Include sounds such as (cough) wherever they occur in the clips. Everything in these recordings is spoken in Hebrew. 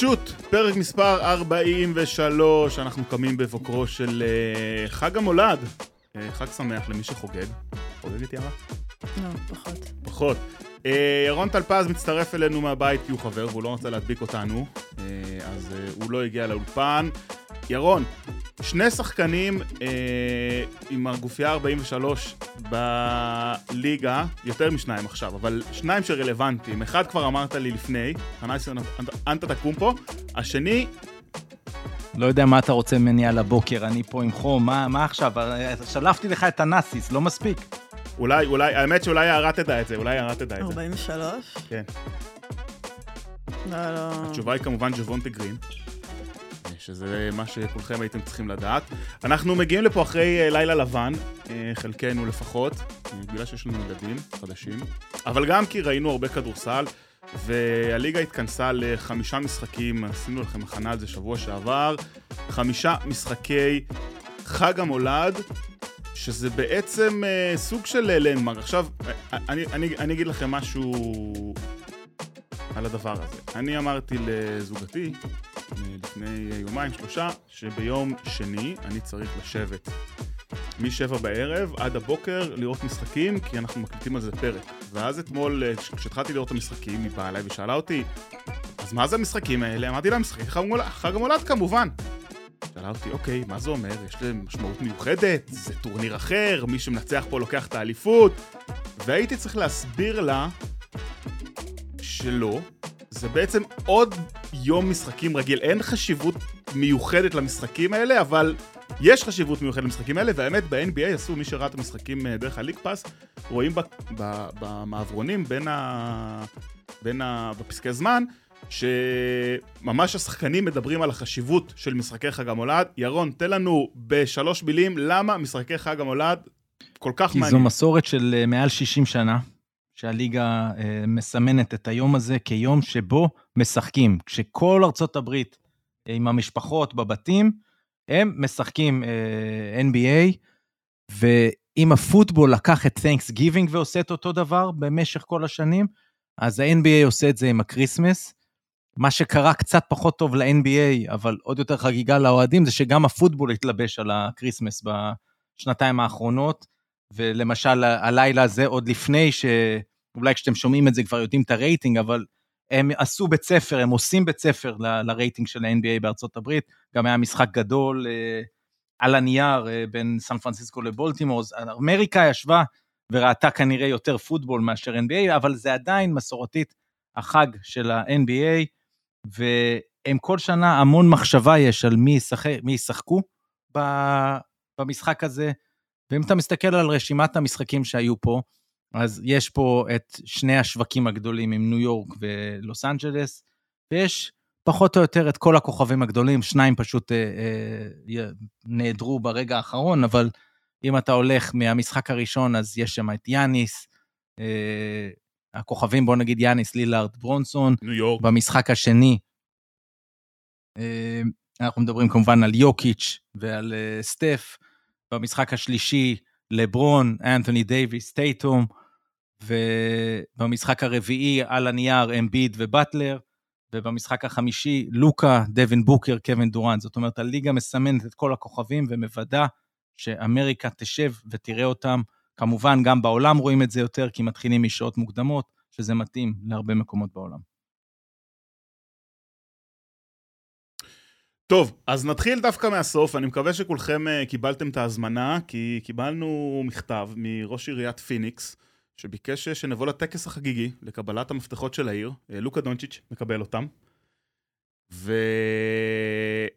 שוט, פרק מספר 43, אנחנו קמים בבוקרו של uh, חג המולד. Uh, חג שמח למי שחוגג. חוגגת יערה? לא, פחות. פחות. Uh, ירון טלפז מצטרף אלינו מהבית כי הוא חבר והוא לא רוצה להדביק אותנו, uh, אז uh, הוא לא הגיע לאולפן. ירון, שני שחקנים אה, עם הגופייה 43 בליגה, יותר משניים עכשיו, אבל שניים שרלוונטיים. אחד כבר אמרת לי לפני, חנאי אנטה תקום פה, השני... לא יודע מה אתה רוצה ממני על הבוקר, אני פה עם חום, מה, מה עכשיו? שלפתי לך את הנאסיס, לא מספיק. אולי, אולי, האמת שאולי תדע את זה, אולי תדע את זה. 43? כן. לא, לא. התשובה היא כמובן ג'וונטה גרין. שזה מה שכולכם הייתם צריכים לדעת. אנחנו מגיעים לפה אחרי אה, לילה לבן, אה, חלקנו לפחות, בגלל שיש לנו ילדים חדשים, אבל גם כי ראינו הרבה כדורסל, והליגה התכנסה לחמישה משחקים, עשינו לכם הכנה על זה שבוע שעבר, חמישה משחקי חג המולד, שזה בעצם אה, סוג של לנדמרק. עכשיו, אני, אני, אני אגיד לכם משהו על הדבר הזה. אני אמרתי לזוגתי, לפני יומיים שלושה, שביום שני אני צריך לשבת משבע בערב עד הבוקר לראות משחקים, כי אנחנו מקליטים על זה פרק. ואז אתמול, כשהתחלתי לראות את המשחקים, היא באה אליי ושאלה אותי, אז מה זה המשחקים האלה? אמרתי לה, משחקי חג המולד כמובן. שאלה אותי, אוקיי, מה זה אומר? יש להם משמעות מיוחדת? זה טורניר אחר? מי שמנצח פה לוקח את האליפות? והייתי צריך להסביר לה שלא, זה בעצם עוד יום משחקים רגיל. אין חשיבות מיוחדת למשחקים האלה, אבל יש חשיבות מיוחדת למשחקים האלה, והאמת ב-NBA עשו, מי שראה את המשחקים אה, דרך הליג פאס, רואים במעברונים בין ה... בין ה... בפסקי זמן, שממש השחקנים מדברים על החשיבות של משחקי חג המולד. ירון, תן לנו בשלוש מילים למה משחקי חג המולד כל כך מעניין. כי זו מסורת של אה, מעל 60 שנה. שהליגה אה, מסמנת את היום הזה כיום שבו משחקים. כשכל ארצות הברית אה, עם המשפחות בבתים, הם משחקים אה, NBA, ואם הפוטבול לקח את Thanksgiving ועושה את אותו דבר במשך כל השנים, אז ה-NBA עושה את זה עם הקריסמס. מה שקרה קצת פחות טוב ל-NBA, אבל עוד יותר חגיגה לאוהדים, זה שגם הפוטבול התלבש על הקריסמס בשנתיים האחרונות. ולמשל הלילה הזה עוד לפני ש... אולי כשאתם שומעים את זה כבר יודעים את הרייטינג, אבל הם עשו בית ספר, הם עושים בית ספר ל- לרייטינג של ה-NBA בארצות הברית, גם היה משחק גדול אה, על הנייר אה, בין סן פרנסיסקו לבולטימור, אז אמריקה ישבה וראתה כנראה יותר פוטבול מאשר NBA, אבל זה עדיין מסורתית החג של ה-NBA, והם כל שנה המון מחשבה יש על מי, ישחק, מי ישחקו במשחק הזה, ואם אתה מסתכל על רשימת המשחקים שהיו פה, אז יש פה את שני השווקים הגדולים עם ניו יורק ולוס אנג'לס, ויש פחות או יותר את כל הכוכבים הגדולים, שניים פשוט אה, אה, נעדרו ברגע האחרון, אבל אם אתה הולך מהמשחק הראשון, אז יש שם את יאניס, אה, הכוכבים, בוא נגיד יאניס, לילארד, ברונסון. ניו יורק. במשחק השני, אה, אנחנו מדברים כמובן על יוקיץ' ועל אה, סטף. במשחק השלישי, לברון, אנתוני דייוויס, טייטום, ובמשחק הרביעי על הנייר אמביד ובטלר, ובמשחק החמישי לוקה, דווין בוקר, קווין דורנט. זאת אומרת, הליגה מסמנת את כל הכוכבים ומוודא שאמריקה תשב ותראה אותם. כמובן, גם בעולם רואים את זה יותר, כי מתחילים משעות מוקדמות, שזה מתאים להרבה מקומות בעולם. טוב, אז נתחיל דווקא מהסוף, אני מקווה שכולכם uh, קיבלתם את ההזמנה, כי קיבלנו מכתב מראש עיריית פיניקס, שביקש שנבוא לטקס החגיגי לקבלת המפתחות של העיר, uh, לוקה דונצ'יץ' מקבל אותם, ואין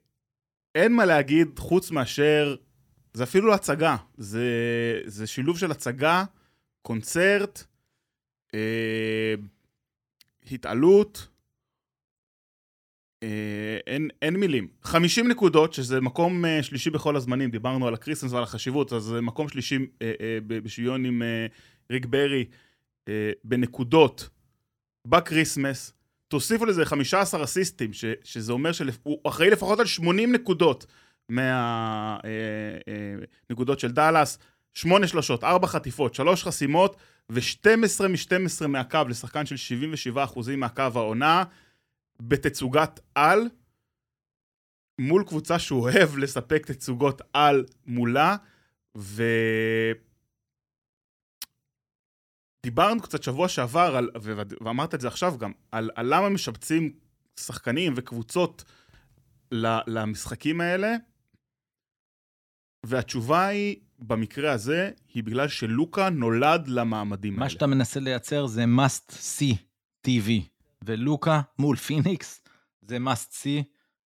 מה להגיד חוץ מאשר, זה אפילו הצגה, זה, זה שילוב של הצגה, קונצרט, uh, התעלות, אה, אין, אין מילים. 50 נקודות, שזה מקום אה, שלישי בכל הזמנים, דיברנו על הקריסמס ועל החשיבות, אז זה מקום שלישי אה, אה, בשוויון עם אה, ריק ברי אה, בנקודות בקריסמס. תוסיפו לזה 15 אסיסטים, ש, שזה אומר שהוא אחראי לפחות על 80 נקודות מהנקודות אה, אה, של דאלאס. 8 שלושות, 4 חטיפות, 3 חסימות ו-12 מ-12 מהקו לשחקן של 77% מהקו העונה. בתצוגת על, מול קבוצה שהוא אוהב לספק תצוגות על מולה, ו... דיברנו קצת שבוע שעבר, על, ו- ואמרת את זה עכשיו גם, על, על למה משבצים שחקנים וקבוצות למשחקים האלה, והתשובה היא, במקרה הזה, היא בגלל שלוקה נולד למעמדים מה האלה. מה שאתה מנסה לייצר זה must see TV, ולוקה מול פיניקס זה must see.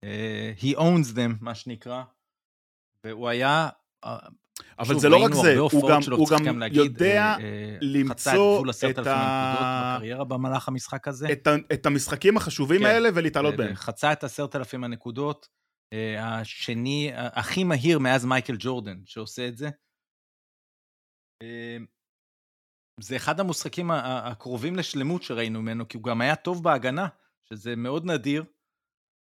Uh, he owns them, מה שנקרא, והוא היה... Uh, אבל שוב, זה לא רק זה, הוא גם, שלו, הוא גם גם להגיד, יודע uh, uh, למצוא את ה- בקריירה במהלך המשחק הזה. את, ה, את המשחקים החשובים כן. האלה ולהתעלות בהם. חצה את עשרת אלפים הנקודות. Uh, השני, uh, הכי מהיר מאז מייקל ג'ורדן שעושה את זה. זה אחד המשחקים ה- ה- הקרובים לשלמות שראינו ממנו, כי הוא גם היה טוב בהגנה, שזה מאוד נדיר.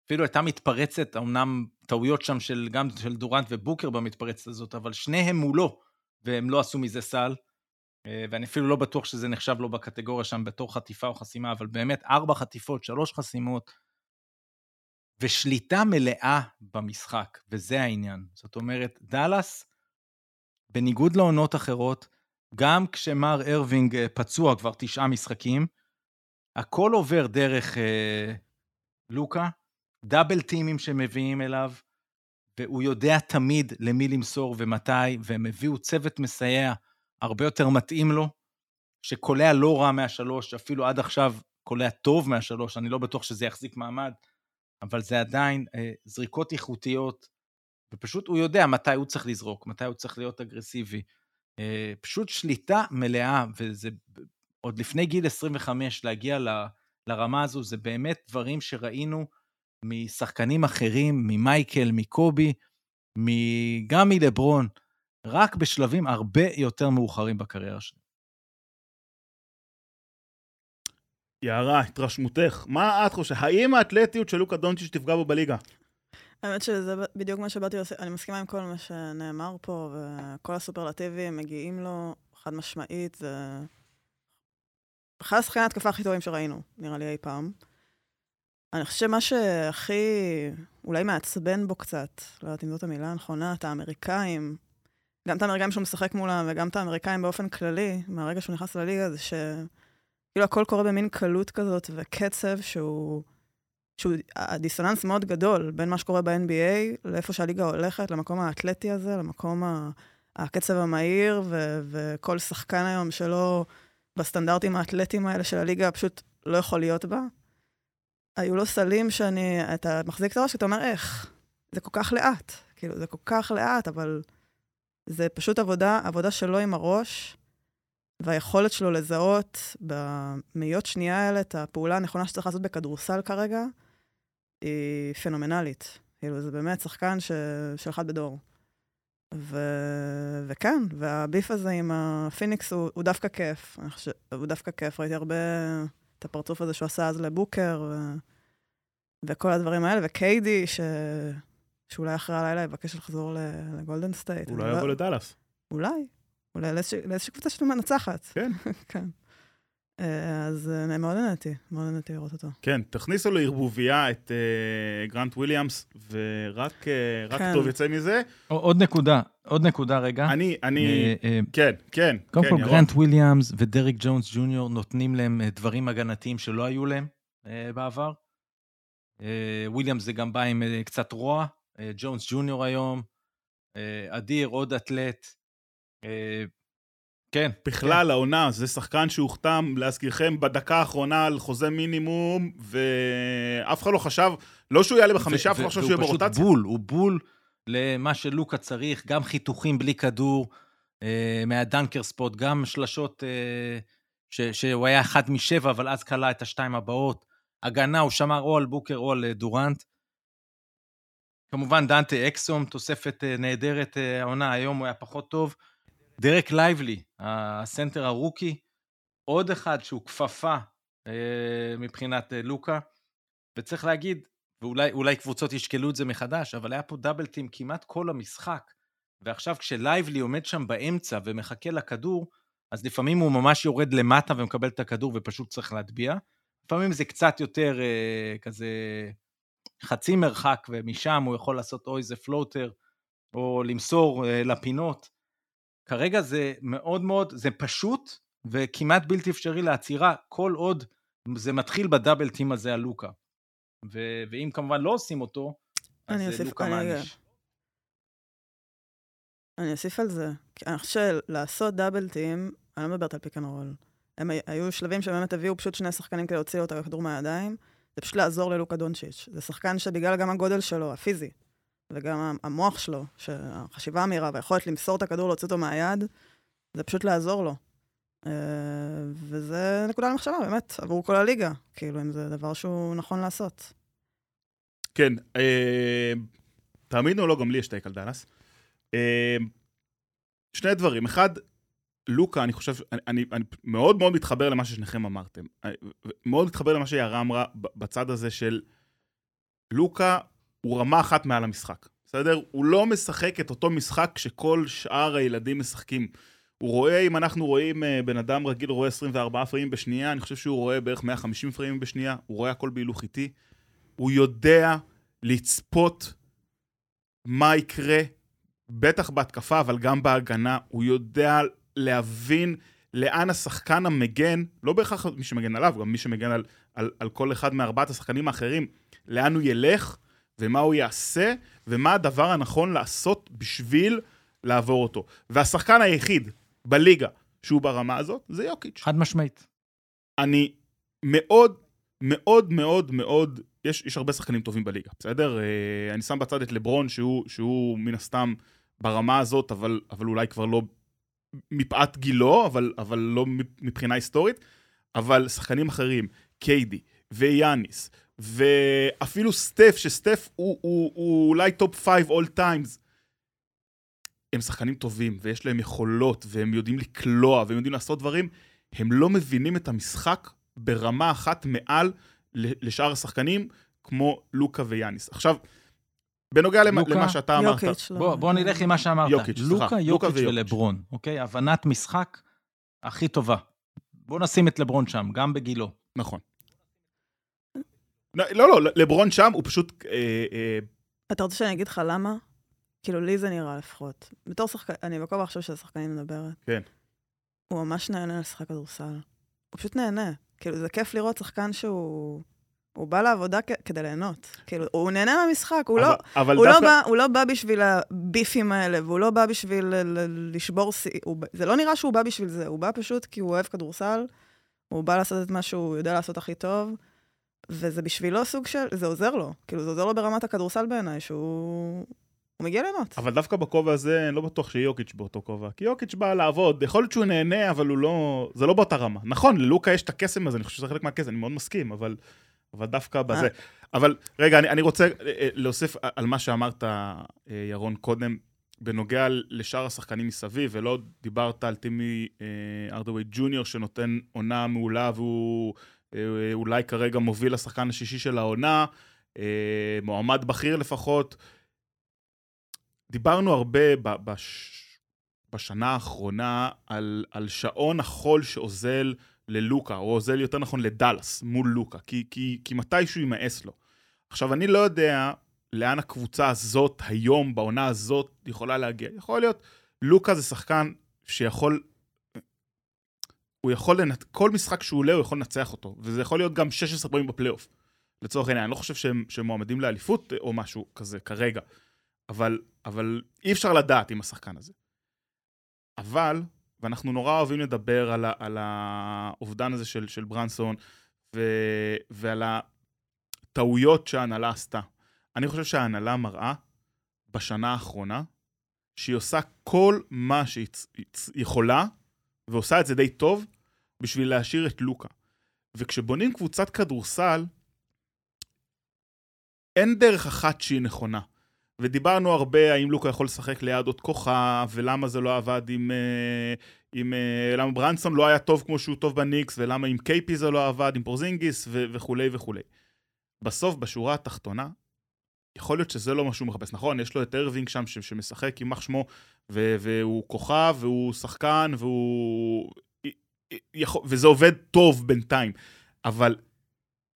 אפילו הייתה מתפרצת, אמנם טעויות שם של, גם של דורנט ובוקר במתפרצת הזאת, אבל שניהם מולו, והם לא עשו מזה סל. אה, ואני אפילו לא בטוח שזה נחשב לו בקטגוריה שם בתור חטיפה או חסימה, אבל באמת ארבע חטיפות, שלוש חסימות, ושליטה מלאה במשחק, וזה העניין. זאת אומרת, דאלאס, בניגוד לעונות אחרות, גם כשמר ארווינג אה, פצוע כבר תשעה משחקים, הכל עובר דרך אה, לוקה, דאבל טימים שמביאים אליו, והוא יודע תמיד למי למסור ומתי, והם הביאו צוות מסייע הרבה יותר מתאים לו, שקולע לא רע מהשלוש, אפילו עד עכשיו קולע טוב מהשלוש, אני לא בטוח שזה יחזיק מעמד, אבל זה עדיין אה, זריקות איכותיות, ופשוט הוא יודע מתי הוא צריך לזרוק, מתי הוא צריך להיות אגרסיבי. אה, פשוט שליטה מלאה, וזה עוד לפני גיל 25 להגיע ל, לרמה הזו, זה באמת דברים שראינו משחקנים אחרים, ממייקל, מקובי, גם מלברון, רק בשלבים הרבה יותר מאוחרים בקריירה שלי. יערה, התרשמותך, מה את חושבת? האם האתלטיות של לוקה דונצ'יץ' תפגע בו בליגה? האמת שזה בדיוק מה שבאתי לעשות, אני מסכימה עם כל מה שנאמר פה, וכל הסופרלטיבים מגיעים לו חד משמעית, זה אחד השחקני ההתקפה הכי טובים שראינו, נראה לי אי פעם. אני חושבת שמה שהכי אולי מעצבן בו קצת, לא יודעת אם זאת המילה הנכונה, את האמריקאים, גם את האמריקאים שהוא משחק מולם וגם את האמריקאים באופן כללי, מהרגע שהוא נכנס לליגה, זה שכאילו הכל קורה במין קלות כזאת וקצב שהוא... שהוא הדיסוננס מאוד גדול בין מה שקורה ב-NBA לאיפה שהליגה הולכת, למקום האתלטי הזה, למקום ה... הקצב המהיר, ו- וכל שחקן היום שלא בסטנדרטים האתלטיים האלה של הליגה פשוט לא יכול להיות בה. היו לו סלים שאני, אתה מחזיק את הראש, אתה אומר, איך? זה כל כך לאט. כאילו, זה כל כך לאט, אבל זה פשוט עבודה, עבודה שלו עם הראש, והיכולת שלו לזהות במאיות שנייה האלה את הפעולה הנכונה שצריך לעשות בכדורסל כרגע, היא פנומנלית. כאילו, זה באמת שחקן ש... של אחד בדור. ו... וכן, וה beef הזה עם הפיניקס הוא, הוא דווקא כיף. חושב... הוא דווקא כיף, ראיתי הרבה את הפרצוף הזה שהוא עשה אז לבוקר, ו... וכל הדברים האלה, וקיידי, ש... שאולי אחרי הלילה יבקש לחזור לגולדן סטייט. אולי יבוא לא... לדאלאס. אולי. אולי לאיזושהי קבוצה שאתה מנצחת. כן. (laughs) כן. אז מאוד נהניתי, מאוד נהניתי לראות אותו. כן, תכניסו לערבוביה את אה, גרנט וויליאמס, ורק אה, רק כן. טוב יצא מזה. עוד נקודה, עוד נקודה רגע. אני, אני, אה, אה, כן, כן. קודם כן, כל, ירון. גרנט וויליאמס ודריק ג'ונס ג'וניור נותנים להם אה, דברים הגנתיים שלא היו להם אה, בעבר. וויליאמס זה גם בא עם אה, קצת רוע, אה, ג'ונס ג'וניור היום, אה, אדיר, עוד אתלט. Uh, כן. בכלל, כן. העונה, זה שחקן שהוחתם, להזכירכם, בדקה האחרונה על חוזה מינימום, ואף אחד לא חשב, לא שהוא יעלה בחמישה, אף אחד לא חשב שהוא יהיה ברוטציה. הוא פשוט בול, הוא בול למה שלוקה צריך, גם חיתוכים בלי כדור, אה, מהדנקר ספוט, גם שלשות, אה, ש, שהוא היה אחד משבע, אבל אז כלה את השתיים הבאות. הגנה, הוא שמר או על בוקר או על דורנט. כמובן, דנטה אקסום, תוספת אה, נהדרת העונה, היום הוא היה פחות טוב. דרק לייבלי, הסנטר הרוקי, עוד אחד שהוא כפפה אה, מבחינת אה, לוקה, וצריך להגיד, ואולי קבוצות ישקלו את זה מחדש, אבל היה פה double team כמעט כל המשחק, ועכשיו כשלייבלי עומד שם באמצע ומחכה לכדור, אז לפעמים הוא ממש יורד למטה ומקבל את הכדור ופשוט צריך להטביע, לפעמים זה קצת יותר אה, כזה חצי מרחק, ומשם הוא יכול לעשות או איזה floater, או למסור אה, לפינות. כרגע זה מאוד מאוד, זה פשוט וכמעט בלתי אפשרי לעצירה, כל עוד זה מתחיל ב double team הזה על לוקה. ו- ואם כמובן לא עושים אותו, אז זה אוסיף- לוקה אני- מעניש. אני אוסיף על זה. אני חושבת שלעשות double team, אני לא מדברת על pick and roll. הם הי- היו שלבים שבאמת הביאו פשוט שני שחקנים כדי להוציא לו את הכדור מהידיים. זה פשוט לעזור ללוקה דונצ'יץ'. זה שחקן שבגלל גם הגודל שלו, הפיזי, וגם המוח שלו, שהחשיבה המהירה והיכולת למסור את הכדור, להוציא אותו מהיד, זה פשוט לעזור לו. אה, וזה נקודה למחשבה, באמת, עבור כל הליגה. כאילו, אם זה דבר שהוא נכון לעשות. כן, אה, תאמינו או לא, גם לי יש טייק על דאלאס. אה, שני דברים. אחד, לוקה, אני חושב, אני, אני, אני מאוד מאוד מתחבר למה ששניכם אמרתם. מאוד מתחבר למה שיערה אמרה בצד הזה של לוקה הוא רמה אחת מעל המשחק, בסדר? הוא לא משחק את אותו משחק שכל שאר הילדים משחקים. הוא רואה, אם אנחנו רואים, אה, בן אדם רגיל רואה 24 פריים בשנייה, אני חושב שהוא רואה בערך 150 פריים בשנייה, הוא רואה הכל בהילוך איטי. הוא יודע לצפות מה יקרה, בטח בהתקפה, אבל גם בהגנה. הוא יודע להבין לאן השחקן המגן, לא בהכרח מי שמגן עליו, גם מי שמגן על, על, על כל אחד מארבעת השחקנים האחרים, לאן הוא ילך ומה הוא יעשה, ומה הדבר הנכון לעשות בשביל לעבור אותו. והשחקן היחיד בליגה שהוא ברמה הזאת, זה יוקיץ'. חד משמעית. אני מאוד, מאוד, מאוד, מאוד, יש, יש הרבה שחקנים טובים בליגה, בסדר? אה, אני שם בצד את לברון, שהוא, שהוא מן הסתם ברמה הזאת, אבל, אבל אולי כבר לא מפאת גילו, אבל, אבל לא מבחינה היסטורית, אבל שחקנים אחרים, קיידי ויאניס, ואפילו סטף, שסטף הוא, הוא, הוא אולי top 5 all times, הם שחקנים טובים, ויש להם יכולות, והם יודעים לקלוע, והם יודעים לעשות דברים, הם לא מבינים את המשחק ברמה אחת מעל לשאר השחקנים, כמו לוקה ויאניס. עכשיו, בנוגע למה, לוקה, למה שאתה אמרת, יוקיץ', לא. בוא, בוא נלך עם מה שאמרת. יוקיץ', סליחה. לוקה, לוקה יוקיץ' ויוקיץ'. ולברון, אוקיי? הבנת משחק הכי טובה. בוא נשים את לברון שם, גם בגילו. נכון. לא, לא, לא, לברון שם הוא פשוט... אה, אה, אתה רוצה שאני אגיד לך למה? כאילו, לי זה נראה לפחות. בתור שחקן, אני בכובע עכשיו של השחקנים מדברת. כן. הוא ממש נהנה לשחק כדורסל. הוא פשוט נהנה. כאילו, זה כיף לראות שחקן שהוא... הוא בא לעבודה כ- כדי ליהנות. כאילו, הוא נהנה מהמשחק, הוא לא... אבל, אבל הוא לא, דווקא... בא, הוא לא בא בשביל הביפים האלה, והוא לא בא בשביל ל- ל- לשבור שיא. זה לא נראה שהוא בא בשביל זה, הוא בא פשוט כי הוא אוהב כדורסל, הוא בא לעשות את מה שהוא יודע לעשות הכי טוב, וזה בשבילו סוג של... זה עוזר לו. כאילו, זה עוזר לו ברמת הכדורסל בעיניי, שהוא... הוא מגיע ליהנות. אבל דווקא בכובע הזה, אני לא בטוח שיוקיץ' באותו כובע. כי יוקיץ' בא לעבוד, יכול להיות שהוא נהנה, אבל הוא לא... זה לא באותה רמה. נכון, ללוקה יש את הקסם הזה, אני חושב שזה חלק מהקסם, אני מאוד מסכים, אבל, אבל דווקא בזה. אבל רגע, אני, אני רוצה אה, אה, להוסיף על מה שאמרת, אה, ירון, קודם, בנוגע לשאר השחקנים מסביב, ולא דיברת על טימי ארדווי ג'וניור, שנותן עונה מעולה, והוא אולי כרגע מוביל לשחקן השישי של העונה, אה, מועמד בכיר לפחות. דיברנו הרבה בש, בשנה האחרונה על, על שעון החול שאוזל ללוקה, או אוזל יותר נכון לדאלאס מול לוקה, כי, כי, כי מתישהו יימאס לו. עכשיו, אני לא יודע לאן הקבוצה הזאת היום, בעונה הזאת, יכולה להגיע. יכול להיות, לוקה זה שחקן שיכול... הוא יכול לנצ... כל משחק שהוא עולה, הוא יכול לנצח אותו. וזה יכול להיות גם 16 פעמים בפלייאוף. לצורך העניין, אני לא חושב שהם, שהם מועמדים לאליפות או משהו כזה כרגע. אבל, אבל אי אפשר לדעת עם השחקן הזה. אבל, ואנחנו נורא אוהבים לדבר על, ה, על האובדן הזה של, של ברנסון, ו, ועל הטעויות שההנהלה עשתה. אני חושב שההנהלה מראה בשנה האחרונה שהיא עושה כל מה שהיא יכולה, ועושה את זה די טוב, בשביל להשאיר את לוקה. וכשבונים קבוצת כדורסל, אין דרך אחת שהיא נכונה. ודיברנו הרבה האם לוקה יכול לשחק ליד עוד כוכב, ולמה זה לא עבד עם... אה, עם למה ברנסון לא היה טוב כמו שהוא טוב בניקס, ולמה עם קייפי זה לא עבד, עם פורזינגיס ו- וכולי וכולי. בסוף, בשורה התחתונה, יכול להיות שזה לא מה שהוא מחפש. נכון, יש לו את ארווינג שם ש- שמשחק, יימח שמו, ו- והוא כוכב, והוא שחקן, והוא... יכול... וזה עובד טוב בינתיים. אבל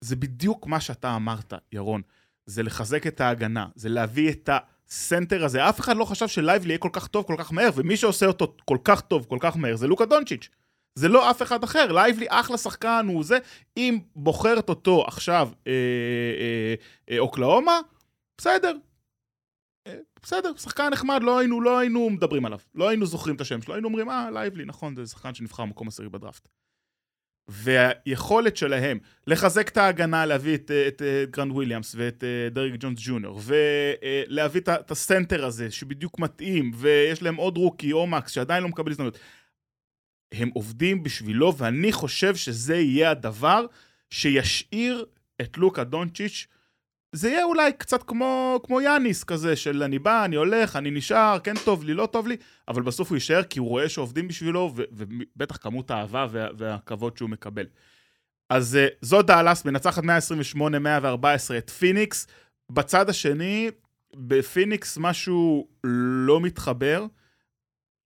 זה בדיוק מה שאתה אמרת, ירון. זה לחזק את ההגנה, זה להביא את הסנטר הזה. אף אחד לא חשב שלייבלי יהיה כל כך טוב כל כך מהר, ומי שעושה אותו כל כך טוב כל כך מהר זה לוקה דונצ'יץ'. זה לא אף אחד אחר, לייבלי אחלה שחקן, הוא זה. אם בוחרת אותו עכשיו אה, אה, אה, אוקלהומה, בסדר. אה, בסדר, שחקן נחמד, לא היינו, לא היינו מדברים עליו. לא היינו זוכרים את השם שלו, היינו אומרים, אה, לייבלי, נכון, זה שחקן שנבחר במקום עשירי בדראפט. והיכולת שלהם לחזק את ההגנה, להביא את, את, את גרנט וויליאמס ואת אה, דרק ג'ונס ג'וניור, ולהביא את, את הסנטר הזה שבדיוק מתאים, ויש להם עוד רוקי או-מקס שעדיין לא מקבל הזדמנות. הם עובדים בשבילו, ואני חושב שזה יהיה הדבר שישאיר את לוקה דונצ'יץ' זה יהיה אולי קצת כמו, כמו יאניס כזה, של אני בא, אני הולך, אני נשאר, כן טוב לי, לא טוב לי, אבל בסוף הוא יישאר כי הוא רואה שעובדים בשבילו, ובטח כמות האהבה וה, והכבוד שהוא מקבל. אז אה, זו דאלאס, מנצחת 128-114 את פיניקס. בצד השני, בפיניקס משהו לא מתחבר.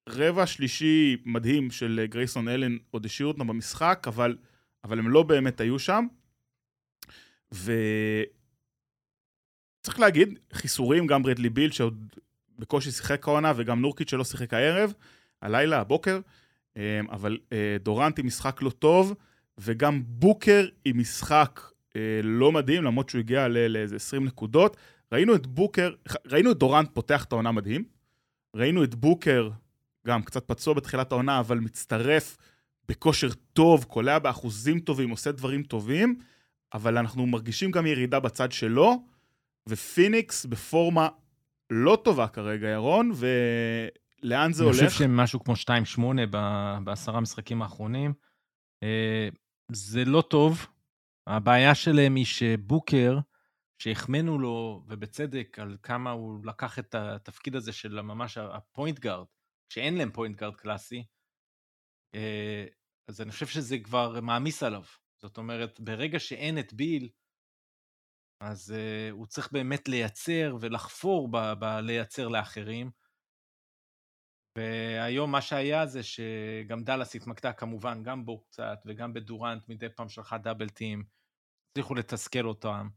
רבע שלישי מדהים של גרייסון אלן עוד השאירו אותם במשחק, אבל, אבל הם לא באמת היו שם. ו... צריך להגיד, חיסורים, גם ברדלי ביל, שעוד בקושי שיחק העונה, וגם נורקיץ' שלא שיחק הערב, הלילה, הבוקר, אמ, אבל אה, דורנט עם משחק לא טוב, וגם בוקר עם משחק אה, לא מדהים, למרות שהוא הגיע לאיזה 20 נקודות. ראינו את בוקר, ראינו את דורנט פותח את העונה מדהים, ראינו את בוקר, גם קצת פצוע בתחילת העונה, אבל מצטרף בכושר טוב, קולע באחוזים טובים, עושה דברים טובים, אבל אנחנו מרגישים גם ירידה בצד שלו. ופיניקס בפורמה לא טובה כרגע, ירון, ולאן זה אני הולך? אני חושב שהם משהו כמו 2-8 בעשרה המשחקים האחרונים. אה, זה לא טוב. הבעיה שלהם היא שבוקר, שהחמאנו לו, ובצדק, על כמה הוא לקח את התפקיד הזה של ממש ה point guard, שאין להם point guard קלאסי, אה, אז אני חושב שזה כבר מעמיס עליו. זאת אומרת, ברגע שאין את ביל, אז אה, הוא צריך באמת לייצר ולחפור בלייצר לאחרים. והיום מה שהיה זה שגם דאלאס התמקדה כמובן גם בו קצת וגם בדורנט מדי פעם שלחה double team, הצליחו לתסכל אותם,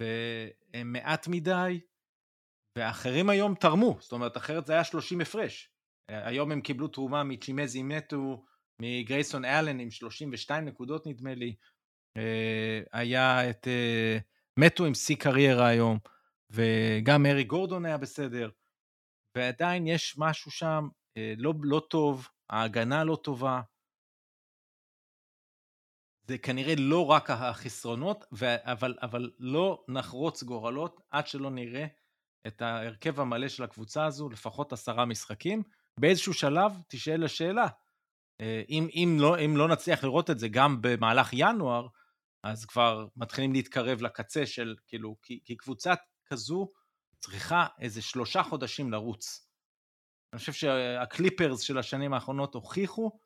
והם מעט מדי, ואחרים היום תרמו, זאת אומרת אחרת זה היה 30 הפרש. היום הם קיבלו תרומה מצ'ימזי מטו, מגרייסון אלן עם 32 נקודות נדמה לי, אה, היה את... Uh, מתו עם שיא קריירה היום, וגם ארי גורדון היה בסדר, ועדיין יש משהו שם אה, לא, לא טוב, ההגנה לא טובה. זה כנראה לא רק החסרונות, אבל, אבל לא נחרוץ גורלות עד שלא נראה את ההרכב המלא של הקבוצה הזו, לפחות עשרה משחקים. באיזשהו שלב תשאל השאלה, אה, אם, אם, לא, אם לא נצליח לראות את זה גם במהלך ינואר, אז כבר מתחילים להתקרב לקצה של, כאילו, כי, כי קבוצה כזו צריכה איזה שלושה חודשים לרוץ. אני חושב שהקליפרס של השנים האחרונות הוכיחו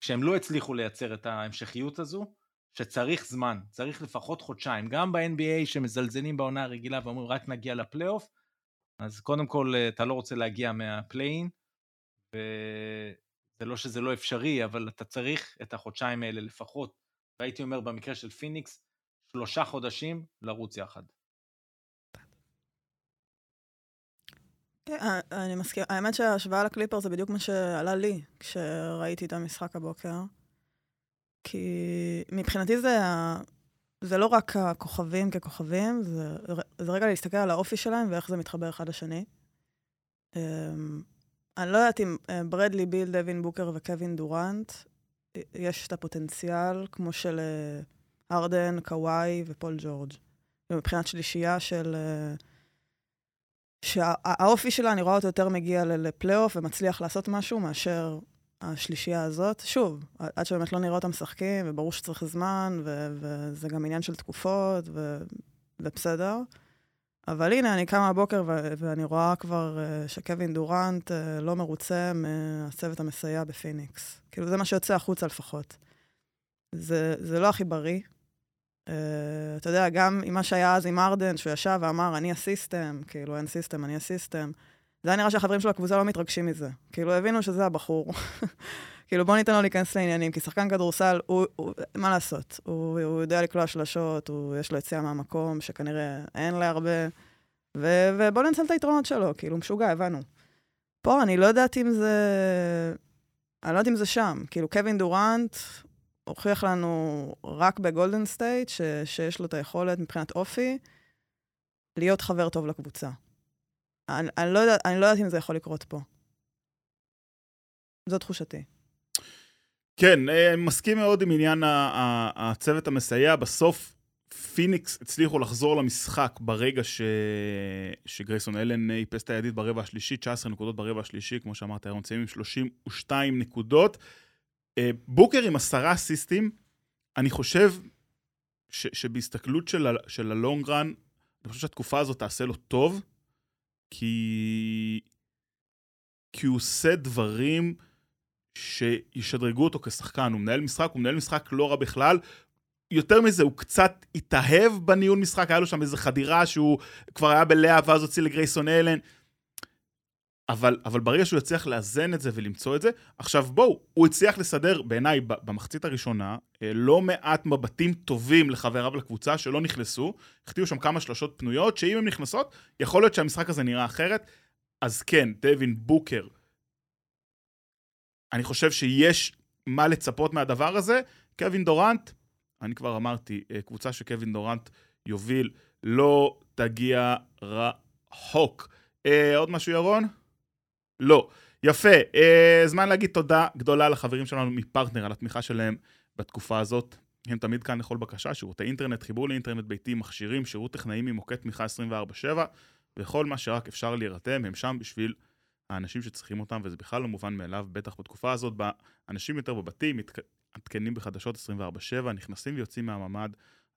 שהם לא הצליחו לייצר את ההמשכיות הזו, שצריך זמן, צריך לפחות חודשיים. גם ב-NBA שמזלזלים בעונה הרגילה ואומרים רק נגיע לפלייאוף, אז קודם כל אתה לא רוצה להגיע מה play-in, וזה לא שזה לא אפשרי, אבל אתה צריך את החודשיים האלה לפחות והייתי אומר במקרה של פיניקס, שלושה חודשים לרוץ יחד. כן, אה, אני מסכים. האמת שההשוואה לקליפרס זה בדיוק מה שעלה לי כשראיתי את המשחק הבוקר. כי מבחינתי זה, זה לא רק הכוכבים ככוכבים, זה, זה רגע להסתכל על האופי שלהם ואיך זה מתחבר אחד לשני. אמ, אני לא יודעת אם אה, ברדלי, ביל, דווין בוקר וקווין דורנט יש את הפוטנציאל כמו של אה, ארדן, קוואי ופול ג'ורג'. מבחינת שלישייה של... אה, שהאופי שלה, אני רואה אותו יותר מגיע לפלייאוף ומצליח לעשות משהו מאשר השלישייה הזאת. שוב, עד שבאמת לא נראה אותם משחקים, וברור שצריך זמן, ו- וזה גם עניין של תקופות, ו- ובסדר. אבל הנה, אני קמה בבוקר ו- ואני רואה כבר אה, שקווין דורנט אה, לא מרוצה מהצוות המסייע בפיניקס. כאילו, זה מה שיוצא החוצה לפחות. זה, זה לא הכי בריא. אה, אתה יודע, גם עם מה שהיה אז עם הארדן, שהוא ישב ואמר, אני ה system, כאילו, אין system, אני ה system. זה היה נראה שהחברים של הקבוצה לא מתרגשים מזה. כאילו, הבינו שזה הבחור. (laughs) כאילו, בוא ניתן לו להיכנס לעניינים, כי שחקן כדורסל, הוא, הוא, מה לעשות? הוא, הוא יודע לקלוע שלשות, הוא, יש לו יציאה מהמקום, שכנראה אין להרבה, ו, ובוא ננצל את היתרונות שלו, כאילו, משוגע, הבנו. פה אני לא יודעת אם זה... אני לא יודעת אם זה שם. כאילו, קווין דורנט הוכיח לנו רק בגולדן סטייט, ש, שיש לו את היכולת מבחינת אופי, להיות חבר טוב לקבוצה. אני, אני, לא יודעת, אני לא יודעת אם זה יכול לקרות פה. זו תחושתי. כן, אה, מסכים מאוד עם עניין הצוות המסייע. בסוף פיניקס הצליחו לחזור למשחק ברגע ש... שגרייסון אלן איפס את הידית ברבע השלישי, 19 נקודות ברבע השלישי, כמו שאמרת, היום נמצאים עם 32 נקודות. אה, בוקר עם עשרה אסיסטים, אני חושב ש... שבהסתכלות של, ה... של הלונגרן, אני חושב שהתקופה הזאת תעשה לו טוב, כי... כי הוא עושה דברים שישדרגו אותו כשחקן. הוא מנהל משחק, הוא מנהל משחק לא רע בכלל. יותר מזה, הוא קצת התאהב בניהול משחק, היה לו שם איזו חדירה שהוא כבר היה בלאה ואז הוציא לגרייסון אלן. אבל, אבל ברגע שהוא יצליח לאזן את זה ולמצוא את זה, עכשיו בואו, הוא הצליח לסדר בעיניי במחצית הראשונה אה, לא מעט מבטים טובים לחבריו לקבוצה שלא נכנסו, החטיאו שם כמה שלושות פנויות, שאם הן נכנסות, יכול להיות שהמשחק הזה נראה אחרת. אז כן, דווין בוקר, אני חושב שיש מה לצפות מהדבר הזה. קווין דורנט, אני כבר אמרתי, אה, קבוצה שקווין דורנט יוביל לא תגיע רחוק. אה, עוד משהו, ירון? לא. יפה. אה, זמן להגיד תודה גדולה לחברים שלנו מפרטנר על התמיכה שלהם בתקופה הזאת. הם תמיד כאן לכל בקשה, שירותי אינטרנט, חיבור לאינטרנט ביתי, מכשירים, שירות טכנאים ממוקד תמיכה 24/7, וכל מה שרק אפשר להירתם, הם שם בשביל האנשים שצריכים אותם, וזה בכלל לא מובן מאליו, בטח בתקופה הזאת, אנשים יותר בבתים, מתעדכנים בחדשות 24/7, נכנסים ויוצאים מהממ"ד,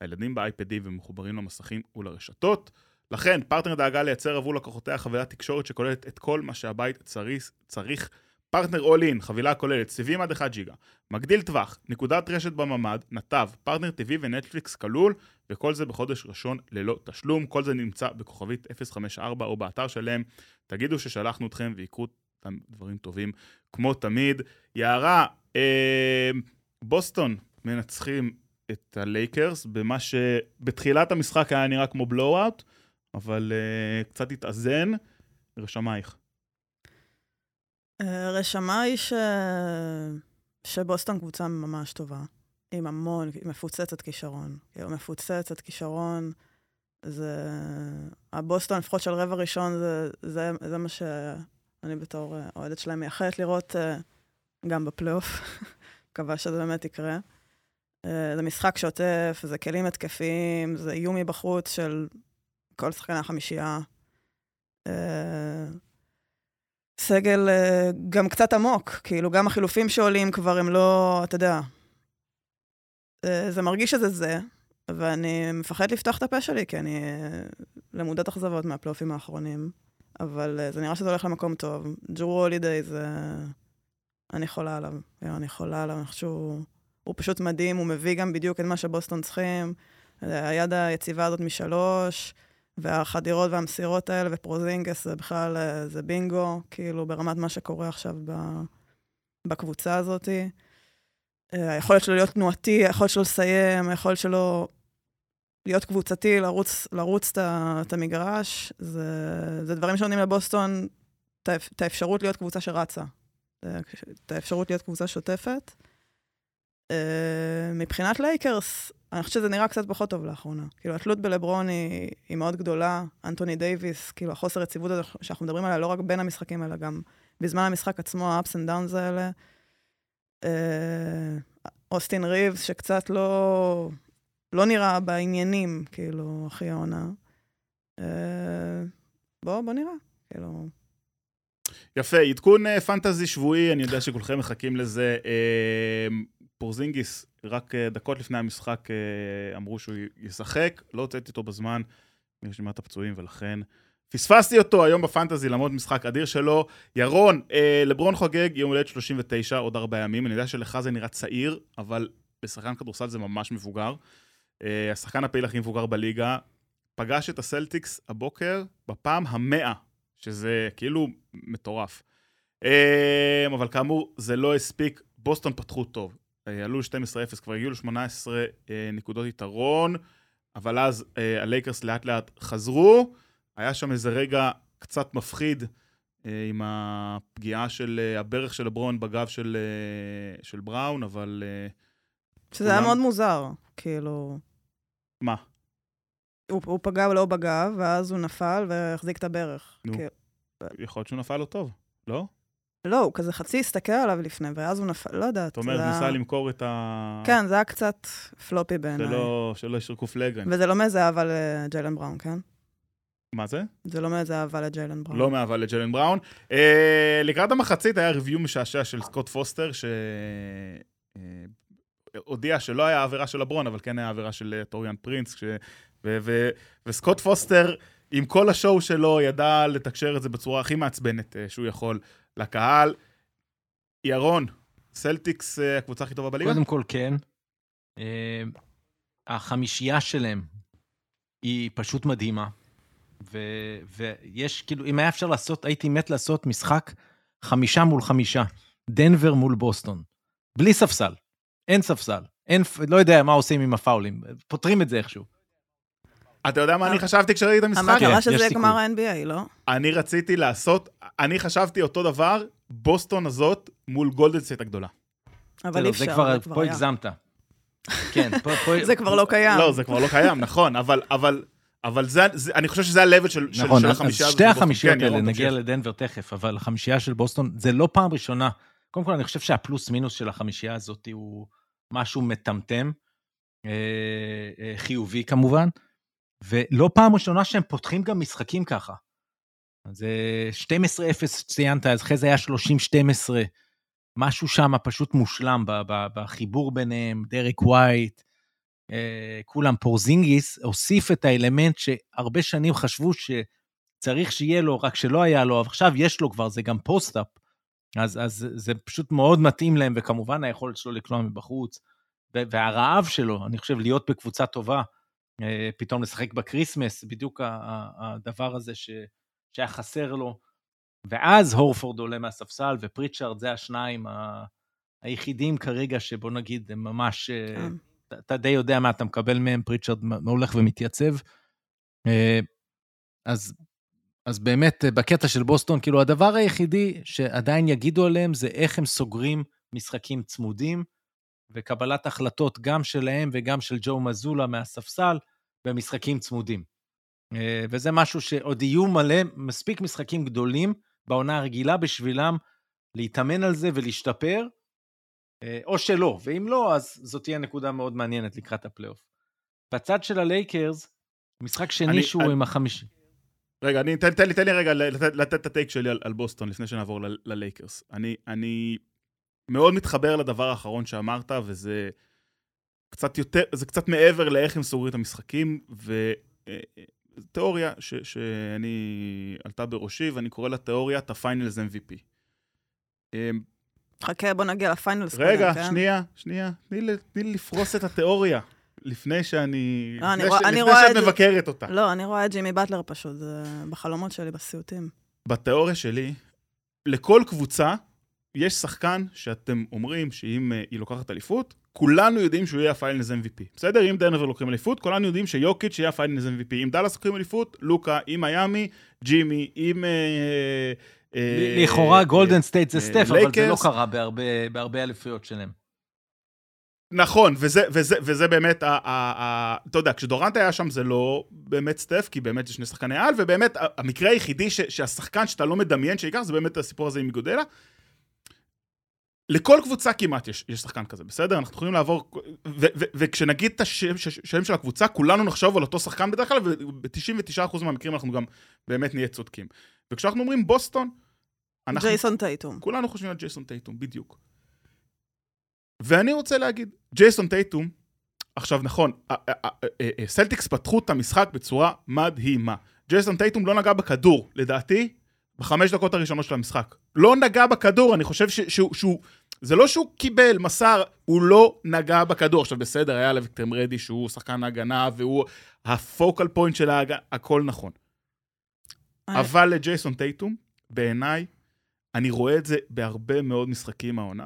הילדים באייפדים ומחוברים למסכים ולרשתות. לכן, פרטנר דאגה לייצר עבור לקוחותיה חבילת תקשורת שכוללת את כל מה שהבית צריך, צריך. פרטנר All In, חבילה כוללת סיבים עד 1 ג'יגה, מגדיל טווח, נקודת רשת בממ"ד, נתב, פרטנר TV ונטפליקס כלול, וכל זה בחודש ראשון ללא תשלום. כל זה נמצא בכוכבית 054 או באתר שלהם. תגידו ששלחנו אתכם ויקרו דברים טובים כמו תמיד. יערה, אה, בוסטון מנצחים את הלייקרס במה שבתחילת המשחק היה נראה כמו בלואו-אוט, אבל אה, קצת התאזן. רשמייך. אה, רשמיי ש... שבוסטון קבוצה ממש טובה. עם המון, היא מפוצצת כישרון. כאילו, מפוצצת כישרון. זה... הבוסטון, לפחות של רבע ראשון, זה, זה, זה מה שאני בתור אה, אוהדת שלהם מייחלת לראות uh, גם בפלייאוף. (laughs) מקווה שזה באמת יקרה. זה משחק שוטף, זה כלים התקפיים, זה איום מבחוץ של כל שחקני החמישייה. סגל uh, גם קצת עמוק, כאילו, גם החילופים שעולים כבר הם לא, אתה יודע, uh, זה מרגיש שזה זה, ואני מפחד לפתוח את הפה שלי, כי אני uh, למודת אכזבות מהפלייאופים האחרונים, אבל זה נראה שזה הולך למקום טוב. ג'רו הולידיי זה... אני חולה עליו, אני חולה עליו, אני חושב שהוא פשוט מדהים, הוא מביא גם בדיוק את מה שבוסטון צריכים. היד היציבה הזאת משלוש, והחדירות והמסירות האלה, ופרוזינגס זה בכלל, זה בינגו, כאילו ברמת מה שקורה עכשיו ב, בקבוצה הזאת. היכולת שלו להיות תנועתי, היכולת שלו לסיים, היכולת שלו להיות קבוצתי, לרוץ, לרוץ את המגרש, זה, זה דברים שנותנים לבוסטון את האפשרות להיות קבוצה שרצה. את האפשרות להיות קבוצה שוטפת. מבחינת לייקרס, אני חושבת שזה נראה קצת פחות טוב לאחרונה. כאילו, התלות בלברון היא, היא מאוד גדולה. אנטוני דייוויס, כאילו, החוסר יציבות הזה שאנחנו מדברים עליה לא רק בין המשחקים, אלא גם בזמן המשחק עצמו, ה-ups and downs האלה. אה, אוסטין ריבס, שקצת לא, לא נראה בעניינים, כאילו, אחי העונה. אה, בוא, בוא נראה, כאילו... יפה, עדכון אה, פנטזי שבועי, אני יודע שכולכם מחכים לזה. פורזינגיס, רק דקות לפני המשחק אמרו שהוא ישחק, לא הוצאתי אותו בזמן, מעט הפצועים, ולכן פספסתי אותו היום בפנטזי, למרות משחק אדיר שלו. ירון, אה, לברון חוגג יום הולדת 39, עוד ארבעה ימים. אני יודע שלך זה נראה צעיר, אבל לשחקן כדורסל זה ממש מבוגר. אה, השחקן הפעיל הכי מבוגר בליגה, פגש את הסלטיקס הבוקר בפעם המאה, שזה כאילו מטורף. אה, אבל כאמור, זה לא הספיק בוסטון פתחו טוב. אה, עלו ל-12-0, כבר הגיעו ל-18 אה, נקודות יתרון, אבל אז אה, הלייקרס לאט לאט חזרו. היה שם איזה רגע קצת מפחיד עם הפגיעה של הברך של לברון בגב של, של בראון, אבל... שזה היה כולם- מאוד מוזר, כאילו... מה? הוא, הוא פגע ולא בגב, ואז הוא נפל והחזיק את הברך. נו. כאילו, יכול להיות שהוא נפל לא טוב, לא? לא, הוא כזה חצי הסתכל עליו לפני, ואז הוא נפל, לא יודעת. זאת אומרת, הוא היה- ניסה למכור את ה... כן, זה היה קצת פלופי בעיניי. שלא, שלא ישרקו פלגרנט. וזה לא מאיזה אהבה לג'יילן בראון, כן? מה זה? זה לא מאיזה אהבה לג'יילן בראון. לא מאהבה לג'לן בראון. אה, לקראת המחצית היה review משעשע של סקוט פוסטר, שהודיע שלא היה עבירה של לברון, אבל כן היה עבירה של אה, טוריאן פרינס, ש... ו... ו... וסקוט פוסטר, עם כל ה show שלו, ידע לתקשר את זה בצורה הכי מעצבנת אה, שהוא יכול לקהל. ירון, סלטיקס אה, הקבוצה הכי טובה בליגה? קודם כל, כן. אה, החמישייה שלהם היא פשוט מדהימה. ו- ויש, כאילו, אם היה אפשר לעשות, הייתי מת לעשות משחק חמישה מול חמישה. דנבר מול בוסטון. בלי ספסל. אין ספסל. אין, לא יודע מה עושים עם הפאולים. פותרים את זה איכשהו. אתה יודע מה אני חשבתי כשראיתי את המשחק? המטרה כן, שזה יהיה. גמר ה-NBA, לא? אני רציתי לעשות, אני חשבתי אותו דבר, בוסטון הזאת מול גולדנסט הגדולה. אבל אי אפשר, זה כבר, כבר פה היה. הגזמת. כן, פה... (laughs) זה כבר לא קיים. לא, זה כבר לא קיים, (laughs) נכון, אבל, אבל, זה, זה, אני חושב שזה ה-level של, של, נכון, של אז החמישייה הזאת שתי של בוסטון. החמישיות כן, האלה, נגיע תמשיך. לדנבר תכף, אבל החמישייה של בוסטון, זה לא פעם ראשונה. קודם כל, אני חושב שהפלוס מינוס של החמישייה הזאת הוא משהו מטמטם, אה, אה, חיובי כמובן, ולא פעם ראשונה שהם פותחים גם משחקים ככה. אז אה, 12-0 ציינת, אז אחרי זה היה 30-12, משהו שם פשוט מושלם בחיבור ביניהם, דרק ווייט, אה, כולם, פורזינגיס הוסיף את האלמנט שהרבה שנים חשבו שצריך שיהיה לו, רק שלא היה לו, עכשיו יש לו כבר, זה גם post-up. אז, אז זה פשוט מאוד מתאים להם, וכמובן היכולת שלו לקלוע מבחוץ, והרעב שלו, אני חושב, להיות בקבוצה טובה, אה, פתאום לשחק בקריסמס, בדיוק הדבר הזה ש, שהיה חסר לו. ואז הורפורד עולה מהספסל, ופריצ'ארד זה השניים ה- היחידים כרגע שבוא נגיד, הם ממש... אה, כן. אתה- די יודע מה אתה מקבל מהם, פריצ'רד מ- הולך ומתייצב. אה, אז, אז באמת, אה, בקטע של בוסטון, כאילו, הדבר היחידי שעדיין יגידו עליהם זה איך הם סוגרים משחקים צמודים, וקבלת החלטות גם שלהם וגם של ג'ו מזולה מהספסל במשחקים צמודים. אה, וזה משהו שעוד יהיו מלא, מספיק משחקים גדולים בעונה הרגילה בשבילם להתאמן על זה ולהשתפר, אה, או שלא, ואם לא, אז זאת תהיה נקודה מאוד מעניינת לקראת הפלייאוף. בצד של הלייקרס, משחק שני אני- שהוא אני- עם החמישי. רגע, אני, תן, תן, לי, תן לי רגע לתת, לתת את ה take שלי על, על בוסטון לפני שנעבור ל- ללייקרס. אני, אני מאוד מתחבר לדבר האחרון שאמרת, וזה קצת יותר, זה קצת מעבר לאיך הם סוגרים את המשחקים, ותיאוריה ש, שאני עלתה בראשי, ואני קורא לה תיאוריית ה Finals MVP. אמ, חכה, בוא נגיע ל Finals. רגע, קודם, כן? שנייה, שנייה, תני לי, לפרוס את התיאוריה. לפני שאני... לא, אני לפני רואה- ש- אני לפני שאת את מבקרת אותה. לא, אני רואה את ג'ימי באטלר פשוט, זה בחלומות שלי, בסיוטים. בתיאוריה שלי, לכל קבוצה יש שחקן שאתם אומרים שאם אה, היא לוקחת אליפות, כולנו יודעים שהוא יהיה ה Finals MVP. בסדר? אם דנבר לוקחים אליפות, כולנו יודעים שיוקיץ' יהיה ה Finals MVP. אם דאלאס לוקחים אליפות, לוקה, אם מיאמי, ג'ימי, אם... אה, אה, לכאורה גולדן סטייט זה סטף, אבל זה לא. קרה בהרבה- אליפויות שלהם. נכון, וזה, וזה, וזה באמת, ה, ה, ה, אתה יודע, כשדורנט היה שם זה לא באמת סטף, כי באמת יש שני שחקני על, ובאמת המקרה היחידי ש, שהשחקן שאתה לא מדמיין שייקח, זה באמת הסיפור הזה עם איגודלה. לכל קבוצה כמעט יש, יש שחקן כזה, בסדר? אנחנו יכולים לעבור, וכשנגיד את השם, השם של הקבוצה, כולנו נחשוב על אותו שחקן בדרך כלל, וב-99% מהמקרים אנחנו גם באמת נהיה צודקים. וכשאנחנו אומרים בוסטון, אנחנו ג'ייסון טייטום. כולנו חושבים על ג'ייסון טייטום, בדיוק. ואני רוצה להגיד, ג'ייסון טייטום, עכשיו נכון, סלטיקס פתחו את המשחק בצורה מדהימה. ג'ייסון טייטום לא נגע בכדור, לדעתי, בחמש דקות הראשונות של המשחק. לא נגע בכדור, אני חושב ש- שהוא... שהוא זה לא שהוא קיבל, מסר, הוא לא נגע בכדור. עכשיו בסדר, היה לו את קאם רדיש שהוא שחקן ההגנה, והוא ה focal point של ההגנה, הכל נכון. אני- אבל לג'ייסון טייטום, בעיניי, אני רואה את זה בהרבה מאוד משחקים העונה.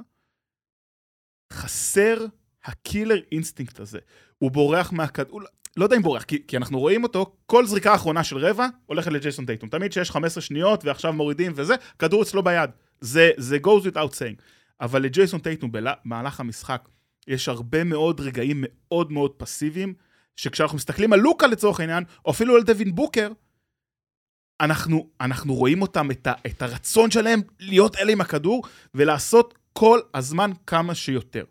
חסר ה killer instinct הזה. הוא בורח מהכדור, לא, לא יודע אם בורח, כי, כי אנחנו רואים אותו, כל זריקה אחרונה של רבע הולכת לג'ייסון טייטום. תמיד שיש 15 שניות ועכשיו מורידים וזה, כדור אצלו ביד. זה, זה goes without saying. אבל לג'ייסון טייטום במהלך המשחק יש הרבה מאוד רגעים מאוד מאוד פסיביים, שכשאנחנו מסתכלים על לוקה לצורך העניין, או אפילו על דווין בוקר, אנחנו, אנחנו רואים אותם, את, ה, את הרצון שלהם להיות אלה עם הכדור, ולעשות כל הזמן כמה שיותר.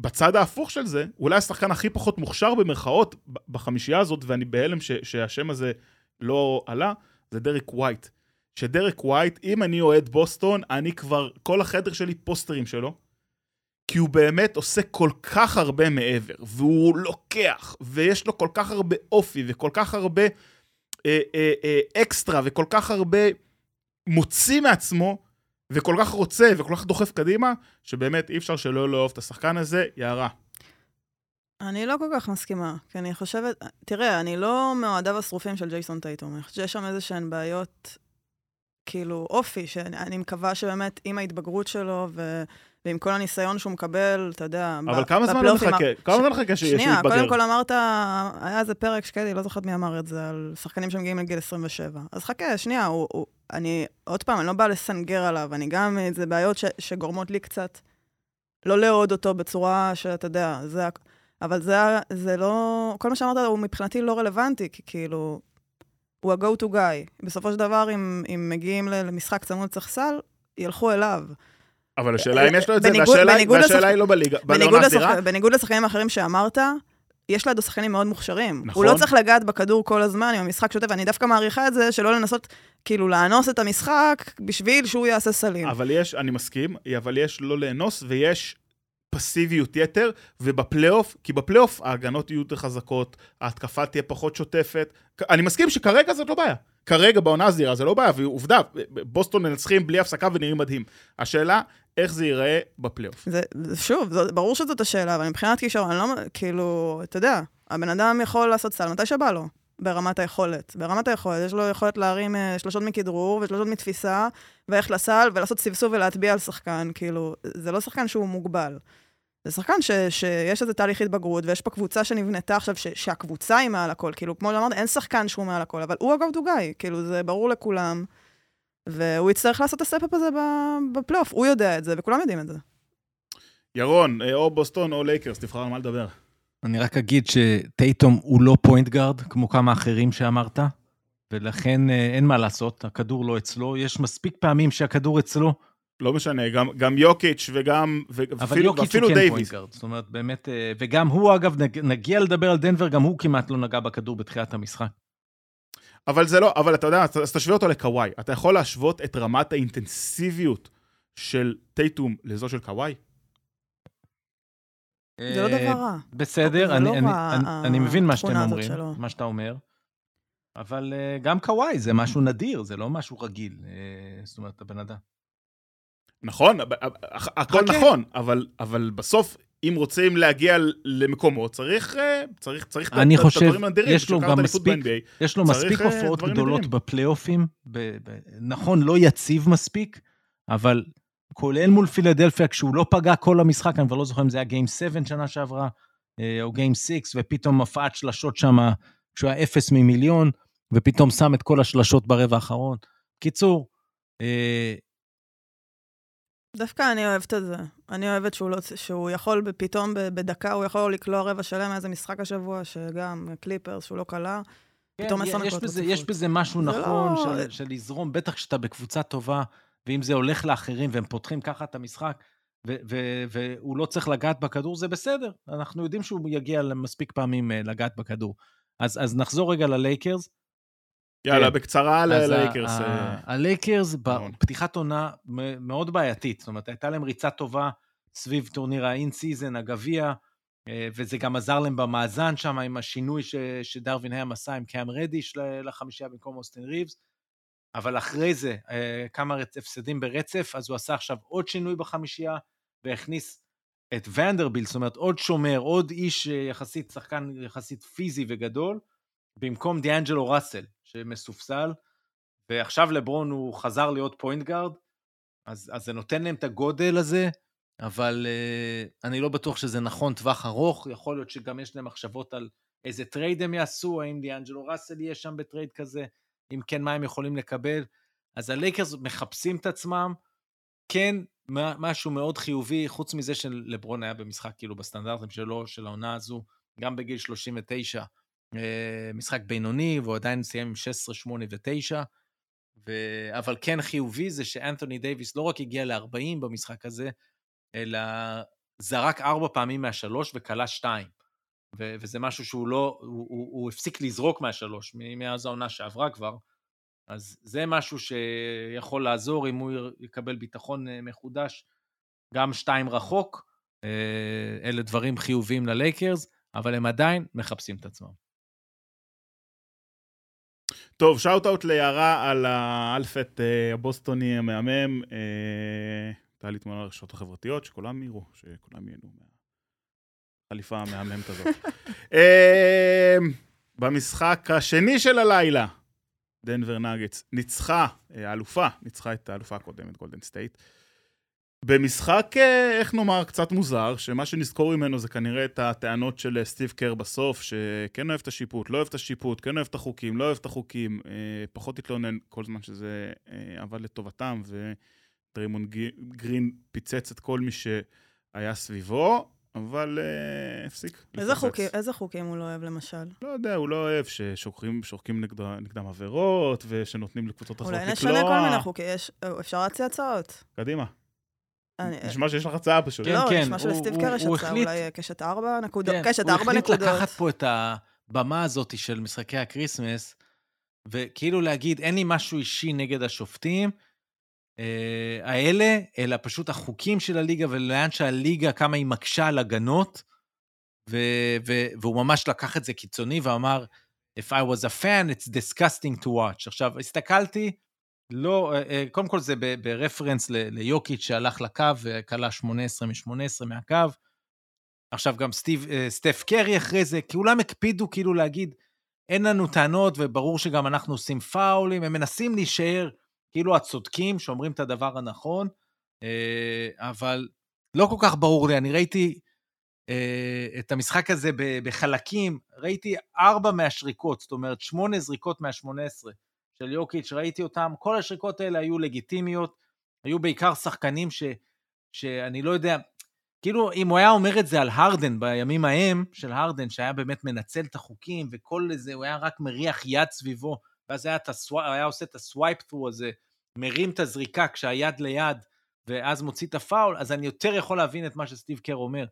בצד ההפוך של זה, אולי השחקן הכי פחות מוכשר במרכאות בחמישייה הזאת, ואני בהלם ש, שהשם הזה לא עלה, זה דרק ווייט. שדרק ווייט, אם אני אוהד בוסטון, אני כבר, כל החדר שלי פוסטרים שלו, כי הוא באמת עושה כל כך הרבה מעבר, והוא לוקח, ויש לו כל כך הרבה אופי, וכל כך הרבה אה, אה, אה, אקסטרה, וכל כך הרבה מוציא מעצמו, וכל כך רוצה, וכל כך דוחף קדימה, שבאמת אי אפשר שלא לאהוב את השחקן הזה, יערה. אני לא כל כך מסכימה, כי אני חושבת, תראה, אני לא מאוהדיו השרופים של ג'ייסון טייטום, אני חושבת שיש שם איזה שהן בעיות, כאילו, אופי, שאני מקווה שבאמת עם ההתבגרות שלו, ו... ועם כל הניסיון שהוא מקבל, אתה יודע, אבל כמה זמן הוא מחכה? כמה זמן מחכה שהוא יתבגר? שנייה, קודם כל אמרת, היה איזה פרק שקדי, לא זוכרת מי אמר את זה, על שחקנים שמגיעים לגיל 27. אז חכה, שנייה, הוא, הוא, אני, עוד פעם, אני לא באה לסנגר עליו, אני גם, זה בעיות ש, שגורמות לי קצת לא לאהוד אותו בצורה שאתה יודע, זה... אבל זה, זה לא... כל מה שאמרת הוא מבחינתי לא רלוונטי, כי כאילו, הוא ה-go to guy. בסופו של דבר, אם, אם מגיעים למשחק צמוד צריך סל, ילכו אליו. אבל השאלה אם יש לו את זה, והשאלה היא לא בליגה, בעונה סדירה. בניגוד לשחקנים האחרים שאמרת, יש לידו שחקנים מאוד מוכשרים. נכון. הוא לא צריך לגעת בכדור כל הזמן עם המשחק שוטף, ואני דווקא מעריכה את זה, שלא לנסות כאילו לאנוס את המשחק בשביל שהוא יעשה סלים. אבל יש, אני מסכים, אבל יש לא לאנוס ויש פסיביות יתר, ובפלייאוף, כי בפלייאוף ההגנות יהיו יותר חזקות, ההתקפה תהיה פחות שוטפת. אני מסכים שכרגע זאת לא בעיה. כרגע בעונה הזהירה זה לא בעיה, ועובדה, בוסטון מנצחים בלי הפסקה ונראים מדהים. השאלה, איך זה ייראה בפלייאוף. שוב, זה, ברור שזאת השאלה, אבל מבחינת כישרון, אני לא, כאילו, אתה יודע, הבן אדם יכול לעשות סל מתי שבא לו, ברמת היכולת. ברמת היכולת, יש לו יכולת להרים uh, שלושות מכדרור ושלושות מתפיסה, ואיך לסל, ולעשות סבסוב ולהטביע על שחקן, כאילו, זה לא שחקן שהוא מוגבל. זה שחקן ש, שיש איזה תהליך התבגרות, ויש פה קבוצה שנבנתה עכשיו, ש, שהקבוצה היא מעל הכל. כאילו, כמו שאמרת, אין שחקן שהוא מעל הכל, אבל הוא ה go-to guy, כאילו, זה ברור לכולם. והוא יצטרך לעשות את ה step-up הזה בפלייאוף, הוא יודע את זה, וכולם יודעים את זה. ירון, אה, או בוסטון או לייקרס, תבחר על מה לדבר. אני רק אגיד שטייטום הוא לא point guard, כמו כמה אחרים שאמרת, ולכן אה, אין מה לעשות, הכדור לא אצלו. יש מספיק פעמים שהכדור אצלו. לא משנה, גם, גם יוקיץ' וגם, אבל יוקיץ' הוא כן point guard, זאת אומרת, באמת, אה, וגם הוא, אגב, נגיע לדבר על דנבר, גם הוא כמעט לא נגע בכדור בתחילת המשחק. אבל זה לא, אבל אתה יודע, אז תשווה אותו לקוואי. אתה יכול להשוות את רמת האינטנסיביות של טייטום לזו של קוואי? זה לא דבר רע. בסדר, אני, לא אני, מבין מה שאתם אומרים, מה שאתה אומר, אבל uh, גם קוואי זה משהו נדיר, זה לא משהו רגיל. Uh, זאת אומרת, הבן אדם. נכון, הכל נכון, אבל, אבל בסוף אם רוצים להגיע למקומות, צריך, אה, צריך, צריך אני את חושב, הדברים הנדירים. יש לו גם מספיק, יש לו מספיק אה, הופעות גדולות. בפלייאופים, נכון, לא יציב מספיק, אבל כולל מול פילדלפיה, כשהוא לא פגע כל המשחק, אני כבר לא זוכר אם זה היה גיים 7 שנה שעברה, אה, או גיים 6, ופתאום הפעת שלשות שם, כשהוא היה אפס ממיליון, ופתאום שם את כל השלשות ברבע האחרון. קיצור, דווקא אני אוהבת את זה. אני אוהבת שהוא, לא, שהוא יכול פתאום בדקה, הוא יכול לקלוע רבע שלם מאיזה משחק השבוע, שגם קליפרס, שהוא לא קלע. כן, פתאום עשר נקודות. יש בזה משהו נכון לא... של, של לזרום, בטח כשאתה בקבוצה טובה, ואם זה הולך לאחרים והם פותחים ככה את המשחק, ו- ו- והוא לא צריך לגעת בכדור, זה בסדר. אנחנו יודעים שהוא יגיע מספיק פעמים אה, לגעת בכדור. אז, אז נחזור רגע ללייקרס. יאללה, כן. בקצרה על הלייקרס. אה. בפתיחת עונה מאוד בעייתית, זאת אומרת, הייתה להם ריצה טובה סביב טורניר ה in-season, הגביע, אה, וזה גם עזר להם במאזן שם עם השינוי ש, שדרווין האם עשה עם קאם רדיש לחמישייה במקום אוסטין ריבס, אבל אחרי זה אה, כמה הפסדים ברצף, אז הוא עשה עכשיו עוד שינוי בחמישייה, והכניס את ונדרבילט, זאת אומרת עוד שומר, עוד איש יחסית, שחקן יחסית פיזי וגדול, במקום דיאנג'לו ראסל, שמסופסל, ועכשיו לברון הוא חזר להיות point guard, אז, אז זה נותן להם את הגודל הזה, אבל אה, אני לא בטוח שזה נכון טווח ארוך, יכול להיות שגם יש להם מחשבות על איזה טרייד הם יעשו, האם דיאנג'לו ראסל יהיה שם בטרייד כזה, אם כן, מה הם יכולים לקבל. אז הלייקרס מחפשים את עצמם, כן, משהו מאוד חיובי, חוץ מזה שלברון היה במשחק כאילו בסטנדרטים שלו, של העונה הזו, גם בגיל 39, אה, משחק בינוני, והוא עדיין סיים עם 16, 8 ו-9. ו... אבל כן חיובי זה שאנתוני דייוויס לא רק הגיע ל-40 במשחק הזה, אלא זרק ארבע פעמים מהשלוש וקלע שתיים. ו- וזה משהו שהוא לא, הוא, הוא, הוא הפסיק לזרוק מהשלוש, מאז העונה שעברה כבר. אז זה משהו שיכול לעזור אם הוא יקבל ביטחון אה, מחודש, גם שתיים רחוק, אה, אלה דברים חיוביים ללייקרס, אבל הם עדיין מחפשים את עצמם. טוב, shout-out ליערה על ה outfit אה, הבוסטוני המהמם. הייתה לי תמונה לרשתות החברתיות, שכולם יראו, שכולם ייהנו מהחליפה המהממת הזאת. (laughs) במשחק השני של הלילה, דנבר נאגטס ניצחה, אה, האלופה, ניצחה את האלופה הקודמת, גולדן סטייט. במשחק, אה, איך נאמר, קצת מוזר, שמה שנזכור ממנו זה כנראה את הטענות של אה, סטיב קר בסוף, שכן אוהב את השיפוט, לא אוהב את השיפוט, כן אוהב את החוקים, לא אוהב את החוקים, פחות התלונן כל זמן שזה עבד לטובתם, ודרימון גרין פיצץ את כל מי שהיה סביבו. אבל uh, הפסיק. איזה חוקים, איזה חוקים הוא לא אוהב למשל? לא יודע, הוא לא אוהב ששורקים נגדם עבירות, ושנותנים לקבוצות אחרות לקלוע. אולי נשנה כל מיני חוקים, אפשר להציע הצעות. קדימה. נשמע שיש לך הצעה פשוט. כן, לא, כן. נשמע שלסטיב קר יש הצעה, אולי קשת ארבע נקודות. כן, קשת ארבע נקודות. הוא החליט לקחת פה את הבמה הזאת של משחקי הקריסמס, וכאילו להגיד, אין לי משהו אישי נגד השופטים, אה, האלה, אלא פשוט החוקים של הליגה ולאן שהליגה, כמה היא מקשה על הגנות, ו- ו- והוא ממש לקח את זה קיצוני ואמר, If I was a fan, it's disgusting to watch. עכשיו, הסתכלתי, לא, אה, אה, קודם כל זה ב-reference ליוקיץ' שהלך לקו וקלע 18 מ-18 מהקו. עכשיו גם סטיב, סטף קרי אחרי זה, כולם הקפידו כאילו להגיד, אין לנו טענות וברור שגם אנחנו עושים פאולים, הם מנסים להישאר כאילו הצודקים שאומרים את הדבר הנכון, אה, אבל לא כל כך ברור לי. אני ראיתי אה, את המשחק הזה בחלקים, ראיתי ארבע מהשריקות, זאת אומרת, שמונה זריקות מהשמונה עשרה של יוקיץ', ראיתי אותם, כל השריקות האלה היו לגיטימיות, היו בעיקר שחקנים ש, שאני לא יודע, כאילו, אם הוא היה אומר את זה על הרדן בימים ההם, של הרדן, שהיה באמת מנצל את החוקים, וכל זה, הוא היה רק מריח יד סביבו, ואז היה, הסו... היה עושה את ה-swipe-through הזה, מרים את הזריקה כשהיד ליד, ואז מוציא את הפאול, אז אני יותר יכול להבין את מה שסטיב קר אומר.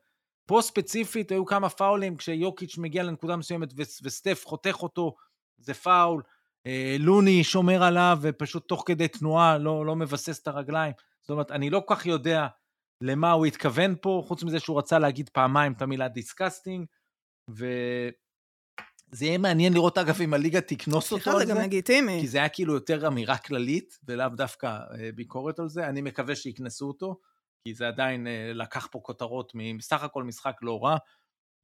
פה ספציפית היו כמה פאולים כשיוקיץ' מגיע לנקודה מסוימת ו- וסטף חותך אותו, זה פאול. אה, לוני שומר עליו ופשוט תוך כדי תנועה לא, לא מבסס את הרגליים. זאת אומרת, אני לא כל כך יודע למה הוא התכוון פה, חוץ מזה שהוא רצה להגיד פעמיים את המילה disgusting, ו... זה יהיה מעניין לראות, אגב, אם הליגה תקנוס אותו על זה. סליחה, זה גם לגיטימי. כי זה היה כאילו יותר אמירה כללית, ולאו דווקא אה, ביקורת על זה. אני מקווה שיקנסו אותו, כי זה עדיין אה, לקח פה כותרות מסך הכל משחק לא רע.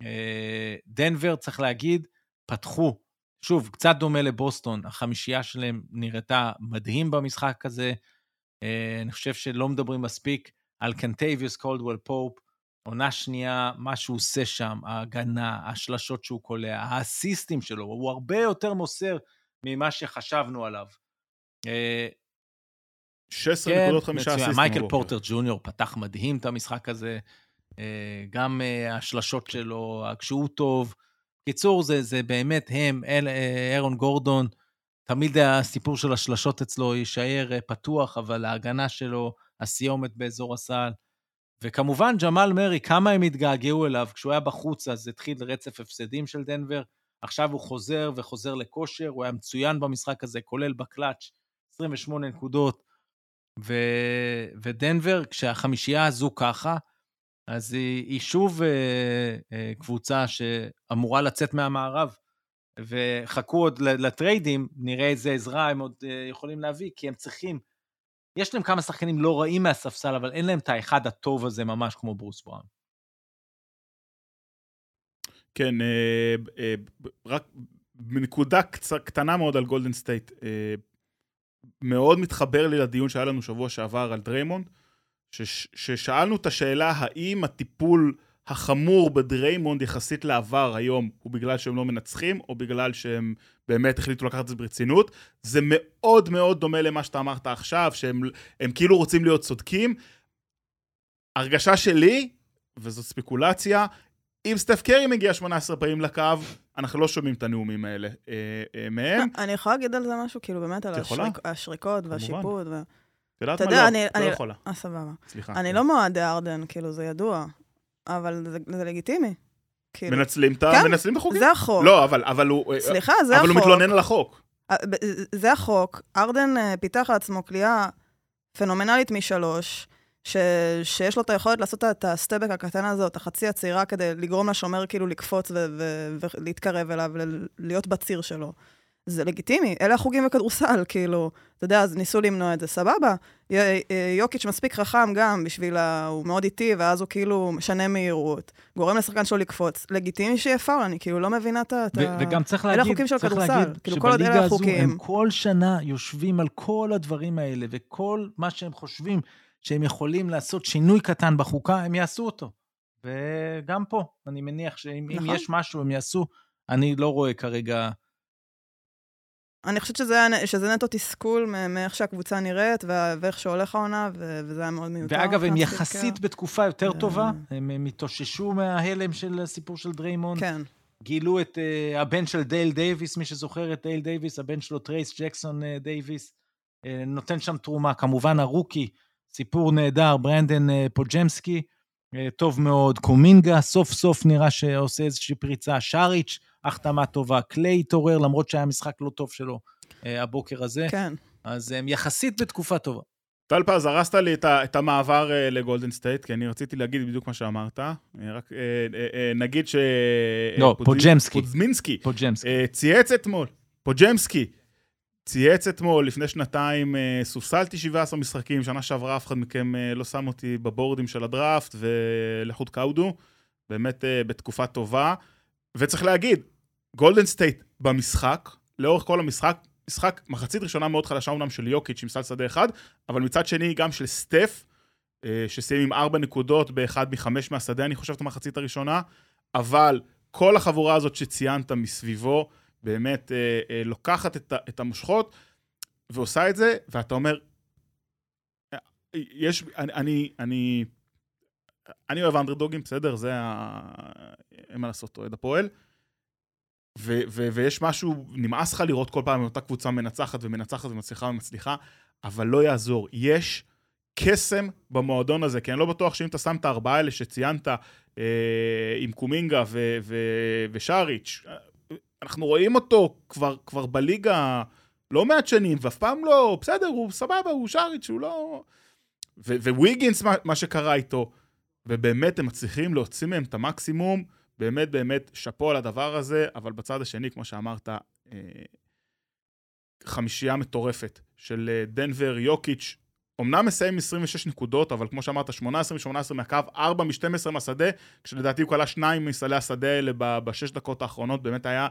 אה, דנבר, צריך להגיד, פתחו, שוב, קצת דומה לבוסטון, החמישייה שלהם נראתה מדהים במשחק הזה. אני חושב שלא מדברים מספיק על קנטביוס קולדוול פופ, עונה שנייה, מה שהוא עושה שם, ההגנה, השלשות שהוא קולע, האסיסטים שלו, הוא הרבה יותר מוסר ממה שחשבנו עליו. 16 כן, נקודות חמישה אסיסטים. מייקל פורטר ג'וניור פתח מדהים את המשחק הזה, אה, גם אה, השלשות שלו, כשהוא טוב. קיצור, זה, זה באמת הם, אל, אה, אירון גורדון, תמיד הסיפור של השלשות אצלו יישאר פתוח, אבל ההגנה שלו, הסיומת באזור הסל, וכמובן, ג'מאל מרי, כמה הם התגעגעו אליו, כשהוא היה בחוץ אז התחיל רצף הפסדים של דנבר, עכשיו הוא חוזר וחוזר לכושר, הוא היה מצוין במשחק הזה, כולל בקלאץ', 28 נקודות. ו... ודנבר, כשהחמישייה הזו ככה, אז היא, היא שוב אה, אה, קבוצה שאמורה לצאת מהמערב. וחכו עוד לטריידים, נראה איזה עזרה הם עוד אה, יכולים להביא, כי הם צריכים יש להם כמה שחקנים לא רעים מהספסל, אבל אין להם את האחד הטוב הזה ממש כמו ברוס בראון. כן, אה, אה, רק בנקודה. קטנה מאוד על גולדן סטייט. אה, מאוד מתחבר לי לדיון שהיה לנו שבוע שעבר על דריימונד, שש- ששאלנו את השאלה האם הטיפול החמור בדריימונד יחסית לעבר היום הוא בגלל שהם לא מנצחים, או בגלל שהם באמת החליטו לקחת את זה ברצינות. זה מאוד מאוד דומה למה שאתה אמרת עכשיו, שהם הם כאילו רוצים להיות צודקים. הרגשה שלי, וזו ספקולציה, אם סטף קרי מגיע 18 פעמים לקו, אנחנו לא שומעים את הנאומים האלה אה, אה, מהם. אני יכולה להגיד על זה משהו, כאילו, באמת, על? השריק- השריקות והשיפוט. ו- את יודעת מה? לא, אני- לא אני- יכולה. אה, סבבה. סליחה. אני לא מאוהדי ארדן, כאילו, זה ידוע. אבל זה- זה לגיטימי. כאילו, מנצלים את. כן, מנצלים את החוקים. זה החוק. לא, אבל, אבל הוא... סליחה, זה אבל החוק. הוא מתלונן על החוק. אה, זה החוק. ארדן אה, פיתח לעצמו כליאה פנומנלית משלוש, ש... שיש לו את היכולת לעשות את הסטבק הקטן הזה, את החצי הצעירה, כדי לגרום לשומר כאילו לקפוץ ו... ו... ולהתקרב אליו, ולהיות בציר שלו. זה לגיטימי, אלה החוגים בכדורסל, (laughs) כאילו, אתה יודע, אז ניסו למנוע את זה, סבבה. אה, יוקיץ' מספיק חכם גם בשביל ה... הוא מאוד איטי, ואז הוא כאילו משנה מהירות. גורם לשחקן שלו לקפוץ. לגיטימי שיהיה פאול, אני כאילו לא מבינה את ה... וגם צריך אלה להגיד, החוקים של צריך כדורסל. להגיד כאילו, כל עוד אלה שבליגה הזו החוקים. הם כל שנה יושבים על כל הדברים האלה, וכל מה שהם חושבים שהם יכולים לעשות שינוי קטן בחוקה, הם יעשו אותו. וגם פה, אני מניח שאם אם נכון. יש משהו, הם יעשו. אני לא רואה כרגע... אני חושבת שזה, שזה נטו תסכול מאיך שהקבוצה נראית, ואיך שהולך העונה, וזה היה מאוד מיותר. ואגב, הם יחסית. בתקופה יותר ו- טובה, הם הם התאוששו מההלם של הסיפור של דריימונד. כן. גילו את אה, הבן של דייל דייוויס, מי שזוכר את דייל דייוויס, הבן שלו טרייס ג'קסון אה, דייוויס, אה, נותן שם תרומה. כמובן ה-rookie, סיפור נהדר, ברנדן אה, פוג'מסקי, טוב מאוד. קומינגה, סוף סוף נראה שעושה איזושהי פריצה. שריץ', החתמה טובה. קליי התעורר, למרות שהיה משחק לא טוב שלו אה, הבוקר הזה. כן. אז הם יחסית בתקופה טובה. טל פז, הרסת לי את, ה, את המעבר אה, לגולדן סטייט, כי אני רציתי להגיד בדיוק מה שאמרת. אה, רק אה, אה, אה, נגיד ש... לא, אה, פוג'מסקי. פוזמינסקי. פוג'מסקי. אה, צייץ אתמול, פוג'מסקי, צייץ אתמול, לפני שנתיים, אה, סופסלתי 17 משחקים, שנה שעברה אף אחד מכם אה, לא שם אותי ב-boards של הדראפט, ולכו תקעו דו, באמת אה, בתקופה טובה. וצריך להגיד, גולדן סטייט במשחק, לאורך כל המשחק, משחק מחצית ראשונה מאוד חלשה אומנם של יוקיץ' עם סל שדה אחד, אבל מצד שני גם של סטף, שסיים עם ארבע נקודות באחד מחמש מהשדה, אני חושב, את המחצית הראשונה, אבל כל החבורה הזאת שציינת מסביבו, באמת אה, אה, לוקחת את, את המושכות ועושה את זה, ואתה אומר, אה, יש, אני, אני, אני, אני אוהב אנדרדוגים, בסדר? זה ה... אין מה לעשות, אוהד הפועל. ו- ו- ויש משהו, נמאס לך לראות כל פעם אותה קבוצה מנצחת ומנצחת ומצליחה ומצליחה, אבל לא יעזור. יש קסם במועדון הזה, כי אני לא בטוח שאם אתה שם את הארבעה האלה שציינת, אה, עם קומינגה ו- ו- ושריץ', אה, אנחנו רואים אותו כבר, כבר בליגה לא מעט שנים, ואף פעם לא, בסדר, הוא סבבה, הוא שריץ', הוא לא... וויגינס, מה, מה שקרה איתו, ובאמת הם מצליחים להוציא מהם את המקסימום, באמת באמת שאפו על הדבר הזה, אבל בצד השני, כמו שאמרת, אה, חמישייה מטורפת של אה, דנבר, יוקיץ', אמנם מסיים 26 נקודות, אבל כמו שאמרת, 18 מ-18 מהקו, 4 מ-12 מהשדה, כשלדעתי הוא קלע שניים מסלי השדה האלה בשש דקות האחרונות, באמת היה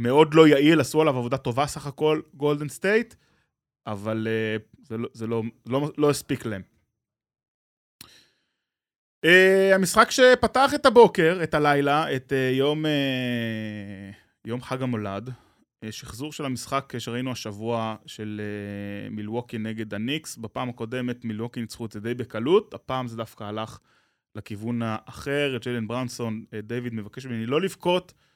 מאוד לא יעיל, עשו עליו עבודה טובה סך הכל, גולדן סטייט, אבל אה, זה, לא, זה לא, לא, לא הספיק להם. אה, המשחק שפתח את הבוקר, את הלילה, את אה, יום, אה, יום חג המולד, uh, שחזור של המשחק שראינו השבוע של uh, מילווקי נגד הניקס. בפעם הקודמת מילווקי ניצחו את זה די בקלות, הפעם זה דווקא הלך לכיוון האחר. ג'יילן ברנסון, uh, דיוויד מבקש ממני לא לבכות, uh,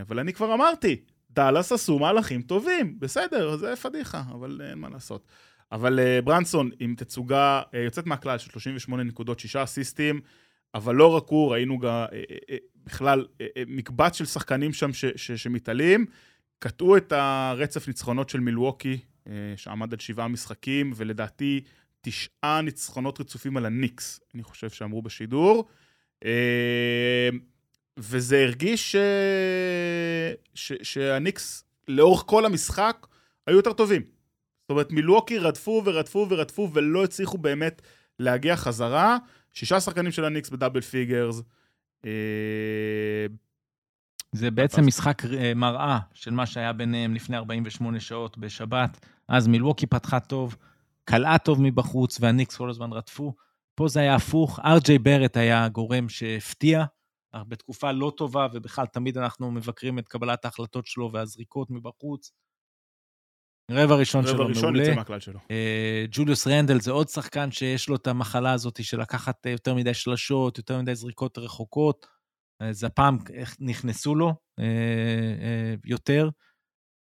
אבל אני כבר אמרתי, דאלאס עשו מהלכים טובים, בסדר, זה פדיחה, אבל אין מה לעשות. אבל uh, ברנסון עם תצוגה יוצאת מהכלל של 38 נקודות, 6 אסיסטים, אבל לא רק הוא, ראינו גם בכלל מקבץ של שחקנים שם ש- ש- שמתעלים, קטעו את הרצף ניצחונות של מילווקי, שעמד על שבעה משחקים, ולדעתי תשעה ניצחונות רצופים על הניקס, אני חושב שאמרו בשידור. וזה הרגיש ש... ש... שהניקס לאורך כל המשחק היו יותר טובים. זאת אומרת, מילווקי רדפו ורדפו ורדפו ולא הצליחו באמת להגיע חזרה. שישה שחקנים של הניקס ב-double figures. אה, זה בעצם משחק אה, מראה של מה שהיה ביניהם לפני 48 שעות בשבת. אז מילווקי פתחה טוב, קלעה טוב מבחוץ, והניקס כל הזמן רדפו. פה זה היה הפוך, אר.ג'יי ברט היה הגורם שהפתיע, בתקופה לא טובה, ובכלל תמיד אנחנו מבקרים את קבלת ההחלטות שלו והזריקות מבחוץ. רבע ראשון רבע שלו ראשון מעולה. יוצא מהכלל שלו. אה, ג'וליוס רנדל זה עוד שחקן שיש לו את המחלה הזאת של לקחת אה, יותר מדי שלשות, יותר מדי זריקות רחוקות. אז הפעם נכנסו לו אה, אה, יותר.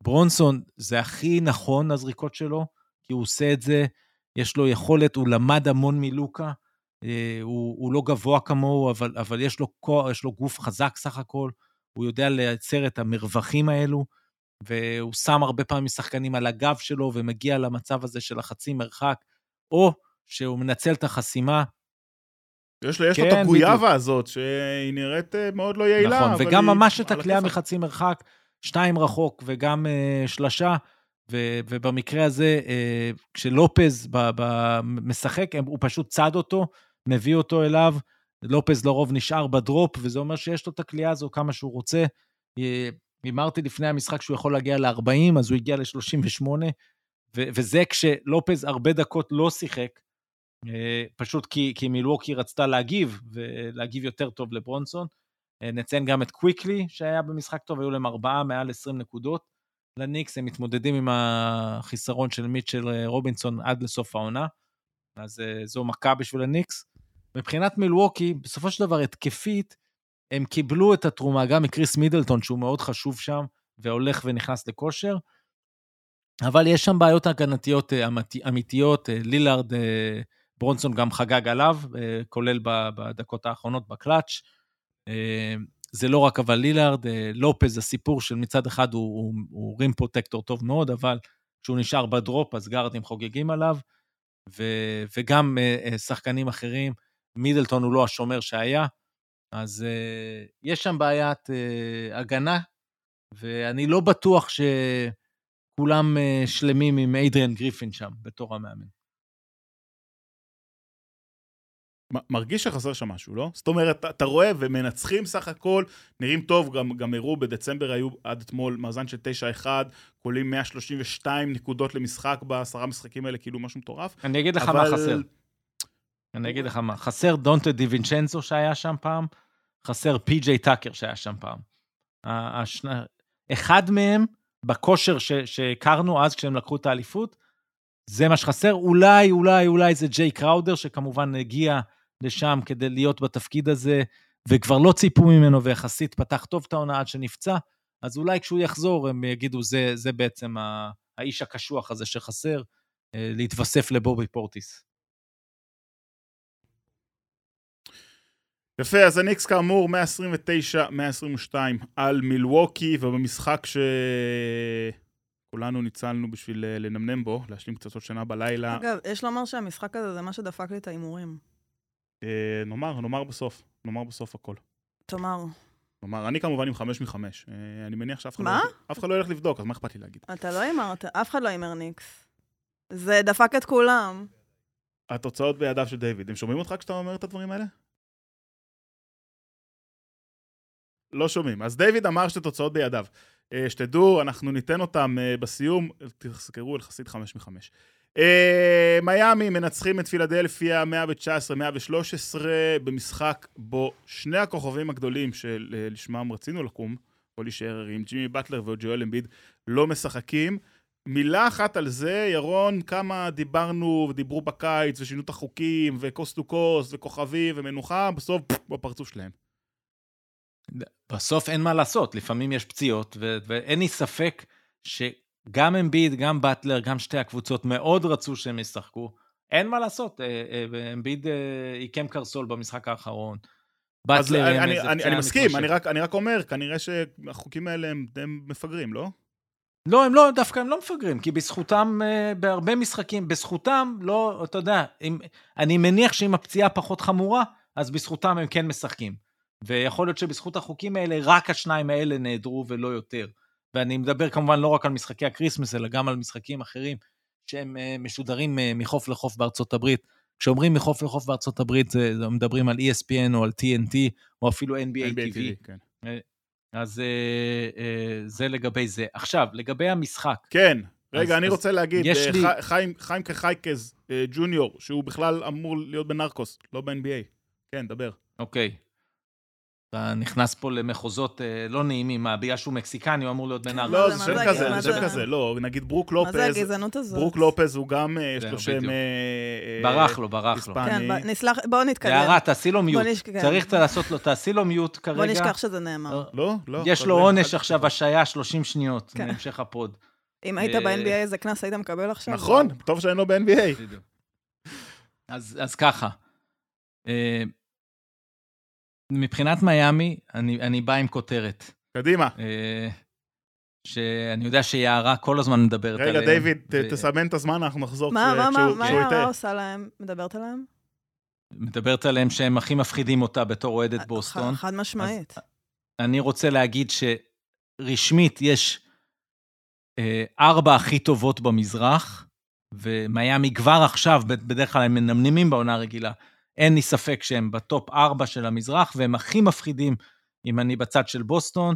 ברונסון זה הכי נכון הזריקות שלו, כי הוא עושה את זה, יש לו יכולת, הוא למד המון מלוקה. אה, הוא, הוא לא גבוה כמוהו, אבל, אבל יש, לו, כוח- יש לו גוף חזק סך הכל, הוא יודע לייצר את המרווחים האלו, והוא שם הרבה פעמים שחקנים על הגב שלו ומגיע למצב הזה של החצי מרחק, או שהוא מנצל את החסימה. יש לו יש לו כן, את הגויאבה בדיוק. הזאת, שהיא נראית אה, מאוד לא יעילה, נכון, וגם היא ממש את הקליעה. מחצי מרחק, שתיים רחוק וגם uh, שלשה, ו, ובמקרה הזה, כשלופז ב, ב, משחק, הוא פשוט צד אותו, מביא אותו אליו, לופז לרוב נשאר בדרופ, וזה אומר שיש לו את הקליעה הזו כמה שהוא רוצה. הימרתי לפני המשחק שהוא יכול להגיע ל-40, אז הוא הגיע ל-38, ו- וזה כשלופז הרבה דקות לא שיחק, אה, פשוט כי, כי מילווקי רצתה להגיב, ולהגיב יותר טוב לברונסון. אה, נציין גם את קוויקלי, שהיה במשחק טוב, היו להם ארבעה מעל 20 נקודות. לניקס הם מתמודדים עם החיסרון של מיטשל אה, רובינסון עד לסוף העונה, אז זו מכה בשביל הניקס. מבחינת מילווקי, בסופו של דבר התקפית, הם קיבלו את התרומה גם מקריס מידלטון, שהוא מאוד חשוב שם, והולך ונכנס לכושר, אבל יש שם בעיות הגנתיות אה, אמיתי- אמיתיות, אה, לילארד, אה, ברונסון גם חגג עליו, כולל בדקות האחרונות בקלאץ'. זה לא רק אבל לילארד, לופז, הסיפור של מצד אחד הוא, הוא, הוא רים פרוטקטור טוב מאוד, אבל כשהוא נשאר בדרופ, אז גארדים חוגגים עליו, ו, וגם שחקנים אחרים, מידלטון הוא לא השומר שהיה, אז אה, יש שם בעיית אה, הגנה, ואני לא בטוח שכולם אה, שלמים עם איידריאן גריפין שם, בתור המאמן. מרגיש שחסר שם משהו, לא? זאת אומרת, אתה- אתה רואה ומנצחים סך הכל, נראים טוב, גם, גם הראו בדצמבר היו עד אתמול מאזן של 9-1, כוללים 132 נקודות למשחק בעשרה משחקים האלה, כאילו משהו מטורף. אני אגיד לך מה חסר. אני אגיד לך מה, חסר דונטה דיווינצ'נזו שהיה שם פעם, חסר פי.ג'יי טאקר שהיה שם פעם. ה- השני, אחד מהם, בכושר שהכרנו אז כשהם לקחו את האליפות, זה מה שחסר. אולי, אולי, אולי זה ג'יי קראודר, שכמובן הגיע לשם כדי להיות בתפקיד הזה, וכבר לא ציפו ממנו, ויחסית פתח טוב את העונה עד שנפצע, אז אולי כשהוא יחזור, הם יגידו, זה, זה בעצם האיש הקשוח הזה שחסר, אה, להתווסף לבובי פורטיס. יפה, אז הניקס כאמור 129-122 על מילווקי, ובמשחק שכולנו ניצלנו בשביל אה, לנמנם בו, להשלים קצצות שינה בלילה, אגב, יש לומר שהמשחק הזה זה מה שדפק לי את ההימורים. אה, נאמר, נאמר בסוף, נאמר בסוף הכל. תאמר, נאמר, אני כמובן עם חמש מחמש. אה, אני מניח שאף אחד לא מה? אף אחד לא ילך לבדוק, אז מה אכפת לי להגיד? אתה לא הימרת, אף אחד לא הימר ניקס. זה דפק את כולם. התוצאות בידיו של דיוויד. הם שומעים אותך כשאתה אומר את הדברים האלה? לא שומעים. אז דיוויד אמר שתוצאות בידיו. אה, שתדעו, אנחנו ניתן אותם אה, בסיום, תזכרו יחסית חמש מחמש. אה, מיאמי מנצחים את פילדלפיה 119-113 במשחק בו שני הכוכבים הגדולים שלשמם רצינו לקום, או להישאר עם ג'ימי באטלר וג'ואל אמביד, לא משחקים. מילה אחת על זה, ירון, כמה דיברנו ודיברו בקיץ ושינו את החוקים וקוסט טו קוסט וכוכבים ומנוחה, בסוף פפ, בפרצוף שלהם. בסוף אין מה לעשות, לפעמים יש פציעות, ו- ואין לי ספק שגם אמביד, גם באטלר, גם שתי הקבוצות מאוד רצו שהם ישחקו. אין מה לעשות, אה, אה, אמביד אה, עיקם קרסול במשחק האחרון. באטלר אני, עם איזה פציעה אני מסכים. אני רק, אני רק אומר, כנראה שהחוקים האלה הם די מפגרים, לא? לא, הם לא, דווקא הם לא מפגרים, כי בזכותם, אה, בהרבה משחקים, בזכותם, לא, אתה יודע, אם, אני מניח שאם הפציעה פחות חמורה, אז בזכותם הם כן משחקים. ויכול להיות שבזכות החוקים האלה, רק השניים האלה נעדרו ולא יותר. ואני מדבר כמובן לא רק על משחקי הקריסמס, אלא גם על משחקים אחרים שהם אה, משודרים אה, מחוף לחוף בארצות הברית. כשאומרים מחוף לחוף בארצות הברית, זה, מדברים על ESPN או על TNT, או אפילו NBA, NBA TV. כן. אז אה, אה, זה לגבי זה. עכשיו, לגבי המשחק, כן, רגע, אז- אני אז רוצה להגיד, אה, לי- חי- חיים- חיים כחייקז ג'וניור, שהוא בכלל אמור להיות בנרקוס, לא ב-NBA. כן, דבר. אוקיי. אתה נכנס פה למחוזות אה, לא נעימים, מה, בגלל שהוא מקסיקני, הוא אמור להיות בן ארבע. לא, זה- זה שם זה- כזה, זה שם זה- כזה, לא, נגיד ברוק מה זה לופז, הגזענות הזאת? ברוק לופז הוא גם, אה, יש לו שם... אה, ברח לו, ברח לו. כן, נסלח, בואו נתקדם. הערה, תעשי לו mute. צריך לעשות לו, תעשי לו mute בוא כרגע. נשכח שזה נאמר. לא, לא. יש לו עונש עכשיו. השעיה 30 שניות, כן. מהמשך הפוד. אם היית ב-NBA איזה קנס היית מקבל עכשיו? נכון, טוב שאני לא ב-NBA. אז, ככה, מבחינת מיאמי, אני, אני בא עם כותרת. קדימה. אה, שאני יודע שיערה כל הזמן מדברת עליהם. רגע, דיוויד, ו- תסמן את הזמן, אנחנו נחזור מה, כש- מה, מה, כשהוא מה כשהוא יערה. עושה להם? מדברת עליהם? מדברת עליהם שהם הכי מפחידים אותה בתור אוהדת ח- בוסטון. חד משמעית. אני רוצה להגיד שרשמית יש אה, ארבע הכי טובות במזרח, ומיאמי כבר עכשיו, בדרך כלל הם מנמנמים בעונה הרגילה, אין לי ספק שהם בטופ ארבע של המזרח, והם הכי מפחידים אם אני בצד של בוסטון,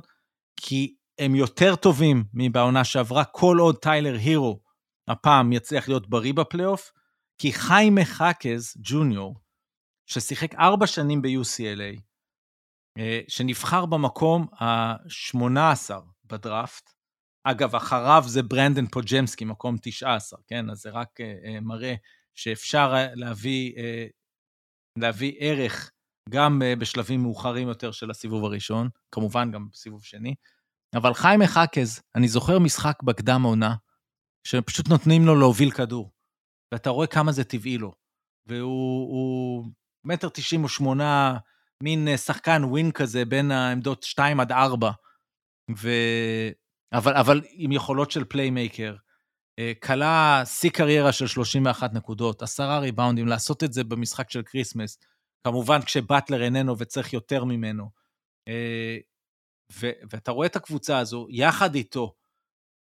כי הם יותר טובים מבעונה שעברה, כל עוד טיילר הירו הפעם יצליח להיות בריא בפלייאוף, כי חיימה חאקז ג'וניור, ששיחק ארבע שנים ב-UCLA, אה, שנבחר במקום ה-18 בדראפט. אגב, אחריו זה ברנדן פוג'מסקי, מקום 19, כן? אז זה רק אה, אה, מראה שאפשר להביא, להביא ערך גם אה, בשלבים מאוחרים יותר של הסיבוב הראשון, כמובן גם בסיבוב שני. אבל חיים חאקז, אני זוכר משחק בקדם עונה, שפשוט נותנים לו להוביל כדור, ואתה רואה כמה זה טבעי לו. והוא הוא מטר תשעים ושמונה, מין אה, שחקן ווין כזה בין העמדות 2 עד 4, ו... אבל, אבל עם יכולות של playmaker. אה, קלע שיא קריירה של 31 נקודות, עשרה ריבאונדים, לעשות את זה במשחק של כריסמס, כמובן כשבטלר איננו וצריך יותר ממנו. אה, ו, ואתה רואה את הקבוצה הזו יחד איתו,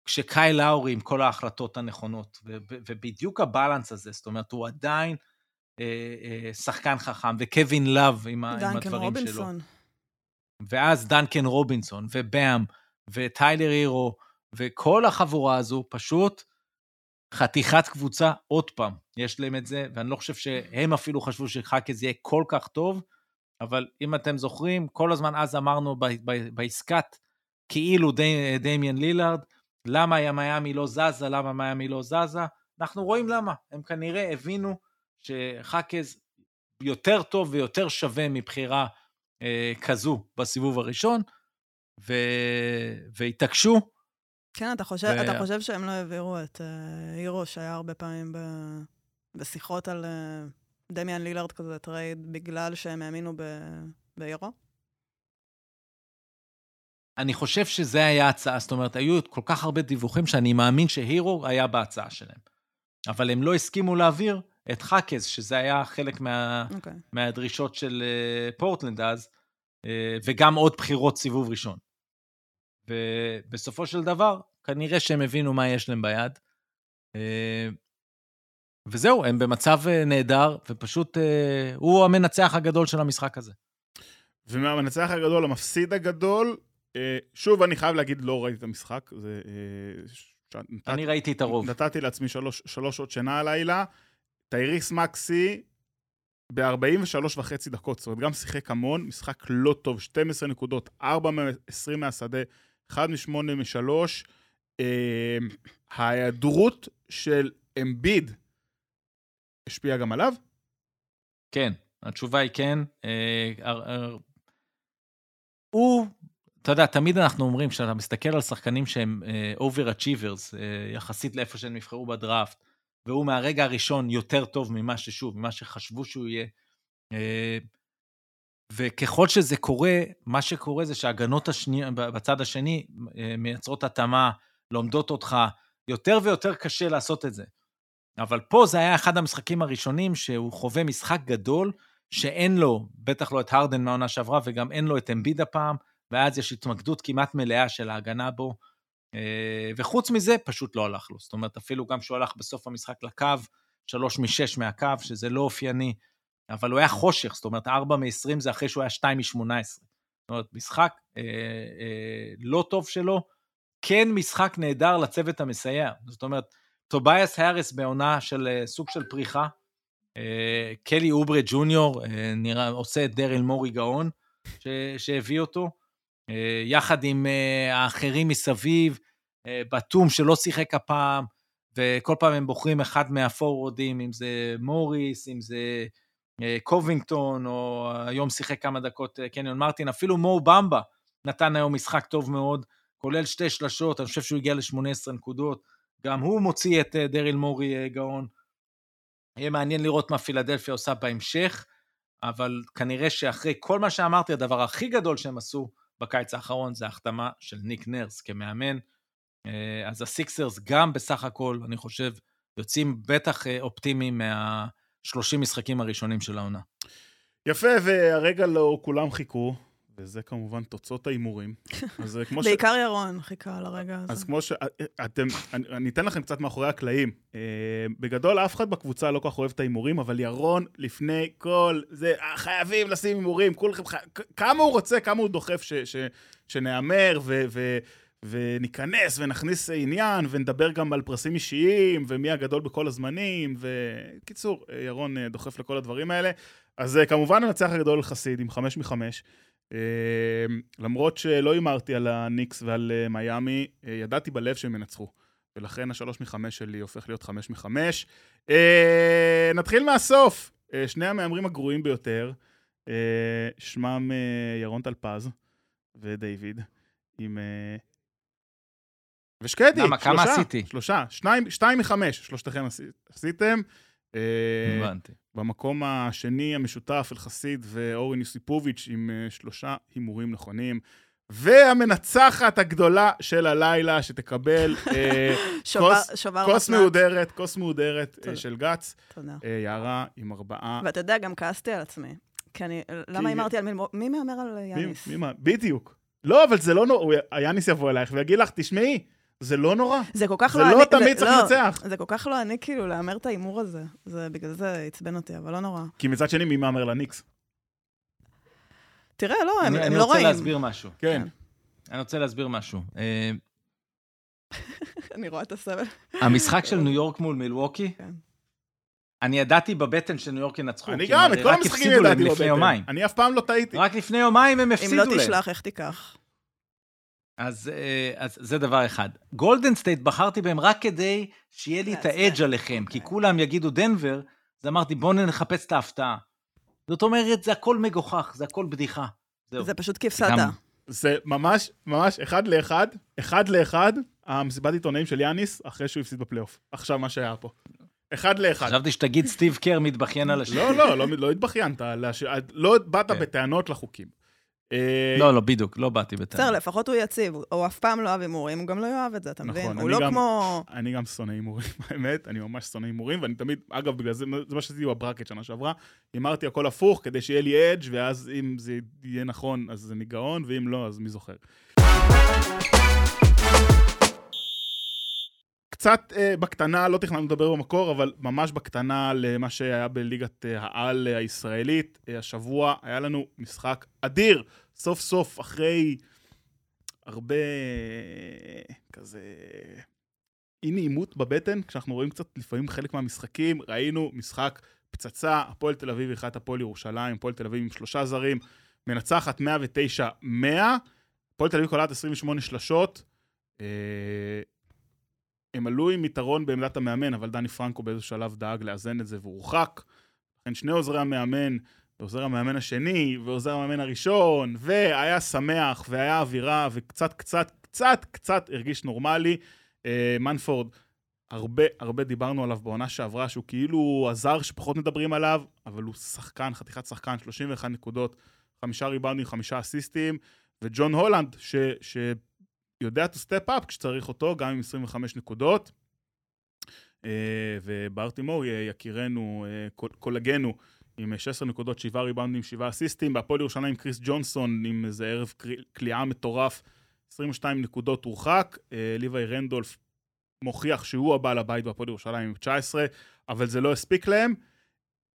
כשקאי לאורי עם כל ההחלטות הנכונות, ו, ו, ובדיוק הבלנס הזה, זאת אומרת, הוא עדיין אה, אה, שחקן חכם, וקווין לאב עם, ה- עם הדברים שלו. רובינסון. ואז דנקן רובינסון, ובאם, וטיילר הירו, וכל החבורה הזו, פשוט חתיכת קבוצה, עוד פעם, יש להם את זה, ואני לא חושב שהם אפילו חשבו שחאקז יהיה כל כך טוב, אבל אם אתם זוכרים, כל הזמן אז אמרנו ב- ב- בעסקת כאילו די, דמיאן לילארד, למה מיאמי לא זזה, למה מיאמי לא זזה, אנחנו רואים למה, הם כנראה הבינו שחאקז יותר טוב ויותר שווה מבחירה אה, כזו בסיבוב הראשון, ו... והתעקשו. כן, אתה חושב, ו- אתה חושב שהם לא העבירו את אה, הירו, שהיה הרבה פעמים ב, בשיחות על אה, דמיאן לילארד כזה trade, בגלל שהם האמינו ב, בהירו? אני חושב שזה היה ההצעה, זאת אומרת, היו כל כך הרבה דיווחים שאני מאמין שהירו היה בהצעה שלהם. אבל הם לא הסכימו להעביר את חאקז, שזה היה חלק מה, אוקיי. מהדרישות של אה, פורטלנד אז, אה, וגם עוד בחירות סיבוב ראשון. ובסופו של דבר, כנראה שהם הבינו מה יש להם ביד. אה, וזהו, הם במצב אה, נהדר, ופשוט אה, הוא המנצח הגדול של המשחק הזה. ומהמנצח הגדול, המפסיד הגדול, שוב, אני חייב להגיד, לא ראיתי את המשחק. זה... נתתי- אני ראיתי את הרוב. נתתי לעצמי שלוש, שלוש שעות שינה הלילה. טייריס מקסי ב-43 וחצי דקות, זאת אומרת, גם שיחק המון, משחק לא טוב, 12 נקודות, 4 מ-20 מהשדה, 1 מ-8 מ-3. אה, ההיעדרות של אמביד השפיעה גם עליו? כן, התשובה היא כן. אה, אה, אה, הוא, אתה יודע, תמיד אנחנו אומרים, כשאתה מסתכל על שחקנים שהם overachievers, יחסית לאיפה שהם נבחרו בדראפט, והוא מהרגע הראשון יותר טוב ממה ששוב, ממה שחשבו שהוא יהיה. וככל שזה קורה, מה שקורה זה שההגנות השני, בצד השני אה, מייצרות התאמה, לומדות אותך, יותר ויותר קשה לעשות את זה. אבל פה זה היה אחד המשחקים הראשונים שהוא חווה משחק גדול, שאין לו, בטח לא את הרדן מהעונה שעברה, וגם אין לו את אמביד הפעם, ואז יש התמקדות כמעט מלאה של ההגנה בו. אה, וחוץ מזה, פשוט לא הלך לו. זאת אומרת, אפילו גם כשהוא הלך בסוף המשחק לקו, שלוש משש מהקו, שזה לא אופייני, אבל הוא היה חושך, זאת אומרת, ארבע מ-20 זה אחרי שהוא היה שתיים מ-18. זאת אומרת, משחק אה, אה, לא טוב שלו, כן משחק נהדר לצוות המסייע. זאת אומרת, טוביאס האריס בעונה של אה, סוג של פריחה, אה, קלי אוברה ג'וניור, אה, נראה, עושה את דרל מורי גאון, ש, שהביא אותו, יחד עם האחרים מסביב, בתום שלא שיחק הפעם, וכל פעם הם בוחרים אחד מהפורורדים, אם זה מוריס, אם זה קובינגטון, או היום שיחק כמה דקות קניון מרטין, אפילו מו במבה נתן היום משחק טוב מאוד, כולל שתי שלשות, אני חושב שהוא הגיע ל-18 נקודות. גם הוא מוציא את אה, דריל מורי אה, גאון. יהיה מעניין לראות מה פילדלפיה עושה בהמשך, אבל כנראה שאחרי כל מה שאמרתי, הדבר הכי גדול שהם עשו בקיץ האחרון זה ההחתמה של ניק נרס כמאמן. אה, אז הסיקסרס גם בסך הכל, אני חושב, יוצאים בטח אופטימיים מה-30 משחקים הראשונים של העונה. יפה, והרגע לא כולם חיכו. וזה כמובן תוצאות ההימורים. (laughs) אז כמו ש... בעיקר ירון חיכה על הרגע הזה. אז כמו שאתם, אני, אני אתן לכם קצת מאחורי הקלעים. בגדול, אף אחד בקבוצה לא כל כך אוהב את ההימורים, אבל ירון, לפני כל זה, אה, חייבים לשים הימורים, כולכם. כמה הוא רוצה, כמה הוא דוחף ש, ש, שנהמר, ו... ו וניכנס ונכניס עניין, ונדבר גם על פרסים אישיים, ומי הגדול בכל הזמנים, וקיצור, ירון אה, דוחף לכל הדברים האלה. אז כמובן הנצח הגדול חסיד עם חמש מחמש. אמ, למרות שלא הימרתי על הניקס ועל אה, מיאמי, אה, ידעתי בלב שהם ינצחו. ולכן השלוש מחמש שלי הופך להיות חמש מחמש. אה, נתחיל מהסוף. שני המהמרים הגרועים ביותר, שמם ירון טלפז ודייוויד, עם... ושקדי, למה, כמה עשיתי? שלושה, שניים, שתיים מחמש, שלושתכם עשיתם. הבנתי. במקום השני המשותף, אלחסיד ואורן יוסיפוביץ' עם uh, שלושה הימורים נכונים. והמנצחת הגדולה של הלילה, שתקבל (laughs) uh, שובר, כוס, שובר כוס מהודרת, כוס מהודרת uh, של גץ. תודה. Uh, יערה עם ארבעה. ואתה יודע, גם כעסתי על עצמי. כי אני, למה הימרתי על מי, מי מהמר על יאניס? בדיוק. לא, אבל זה לא נורא, יאניס יבוא אלייך ויגיד לך, תשמעי, זה לא נורא. זה כל כך זה לא... זה לא תמיד צריך לא, לנצח. זה כל כך לא אני כאילו להמר את ההימור הזה. זה בגלל זה עצבן אותי, אבל לא נורא. כי מצד שני, מי מהמר לניקס? תראה, לא, הם, אני, הם אני לא רואים. אני רוצה להסביר משהו. כן. אני רוצה להסביר משהו. אה, (laughs) אני רואה את הסבל. המשחק של ניו יורק מול מילווקי, כן. אני ידעתי בבטן שניו יורק ינצחו. אני גם, את כל המשחקים ידעתי בבטן. אני אף פעם לא טעיתי. רק לפני יומיים הם הפסידו להם. אם לא תשלח, איך תיקח? אז, אה, אז זה דבר אחד. גולדן סטייט בחרתי בהם רק כדי שיהיה לי את ה edge עליכם, כי כולם יגידו דנבר, אז אמרתי בואו נחפש את ההפתעה. זאת אומרת, זה הכל מגוחך, זה הכל בדיחה. זהו. זה פשוט. גם... זה ממש, ממש אחד לאחד, אחד לאחד, המסיבת עיתונאים של יאניס, אחרי שהוא הפסיד בפלייאוף. עכשיו מה שהיה פה. אחד לאחד. חשבתי שתגיד סטיב קר מתבכיין על השני. לא, לא, לא, לא התבכיינת, לא באת כן. בטענות לחוקים. אה, לא, לא, בדיוק, לא באתי בטענה. בסדר, לפחות הוא יציב, הוא אף פעם לא אוהב הימורים, הוא גם לא יאהב את זה, אתה מבין? נכון, הוא לא כמו... אני גם שונא הימורים, (laughs) האמת, אני ממש שונא הימורים, ואני תמיד, אגב, בגלל זה, זה מה שעשיתי בברקט שנה שעברה, הימרתי הכל הפוך, כדי שיהיה לי אדג', ואז אם זה יהיה נכון, אז זה נגאון, ואם לא, אז מי זוכר. קצת אה, בקטנה, לא תכננו לדבר במקור, אבל ממש בקטנה למה שהיה בליגת אה, העל הישראלית. אה, השבוע היה לנו משחק אדיר, סוף סוף, אחרי הרבה כזה אי נעימות בבטן, כשאנחנו רואים קצת לפעמים חלק מהמשחקים, ראינו משחק פצצה, הפועל תל אביב אחד הפועל ירושלים, הפועל תל אביב עם שלושה זרים, מנצחת 109-100, הפועל תל אביב קולט 28 שלשות. הם עלו עם יתרון בעמדת המאמן, אבל דני פרנקו באיזשהו שלב דאג לאזן את זה והורחק. לכן שני עוזרי המאמן, ועוזר המאמן השני, ועוזר המאמן הראשון, והיה שמח, והיה אווירה, וקצת, קצת, קצת, קצת הרגיש נורמלי. אה, מנפורד, הרבה, הרבה דיברנו עליו בעונה שעברה, שהוא כאילו הזר שפחות מדברים עליו, אבל הוא שחקן, חתיכת שחקן, 31 נקודות, חמישה ריבאונדים, חמישה אסיסטים, וג'ון הולנד, ש... ש יודע to step up כשצריך אותו, גם עם 25 נקודות. אה, וברטימור יקירנו, אה, קולגנו, עם 16 נקודות, 7 ריבאונדים, 7 אסיסטים. בהפועל ירושלים קריס ג'ונסון עם איזה ערב כליאה מטורף, 22 נקודות הורחק. אה, ליוואי רנדולף מוכיח שהוא הבעל הבית בהפועל ירושלים עם 19, אבל זה לא הספיק להם.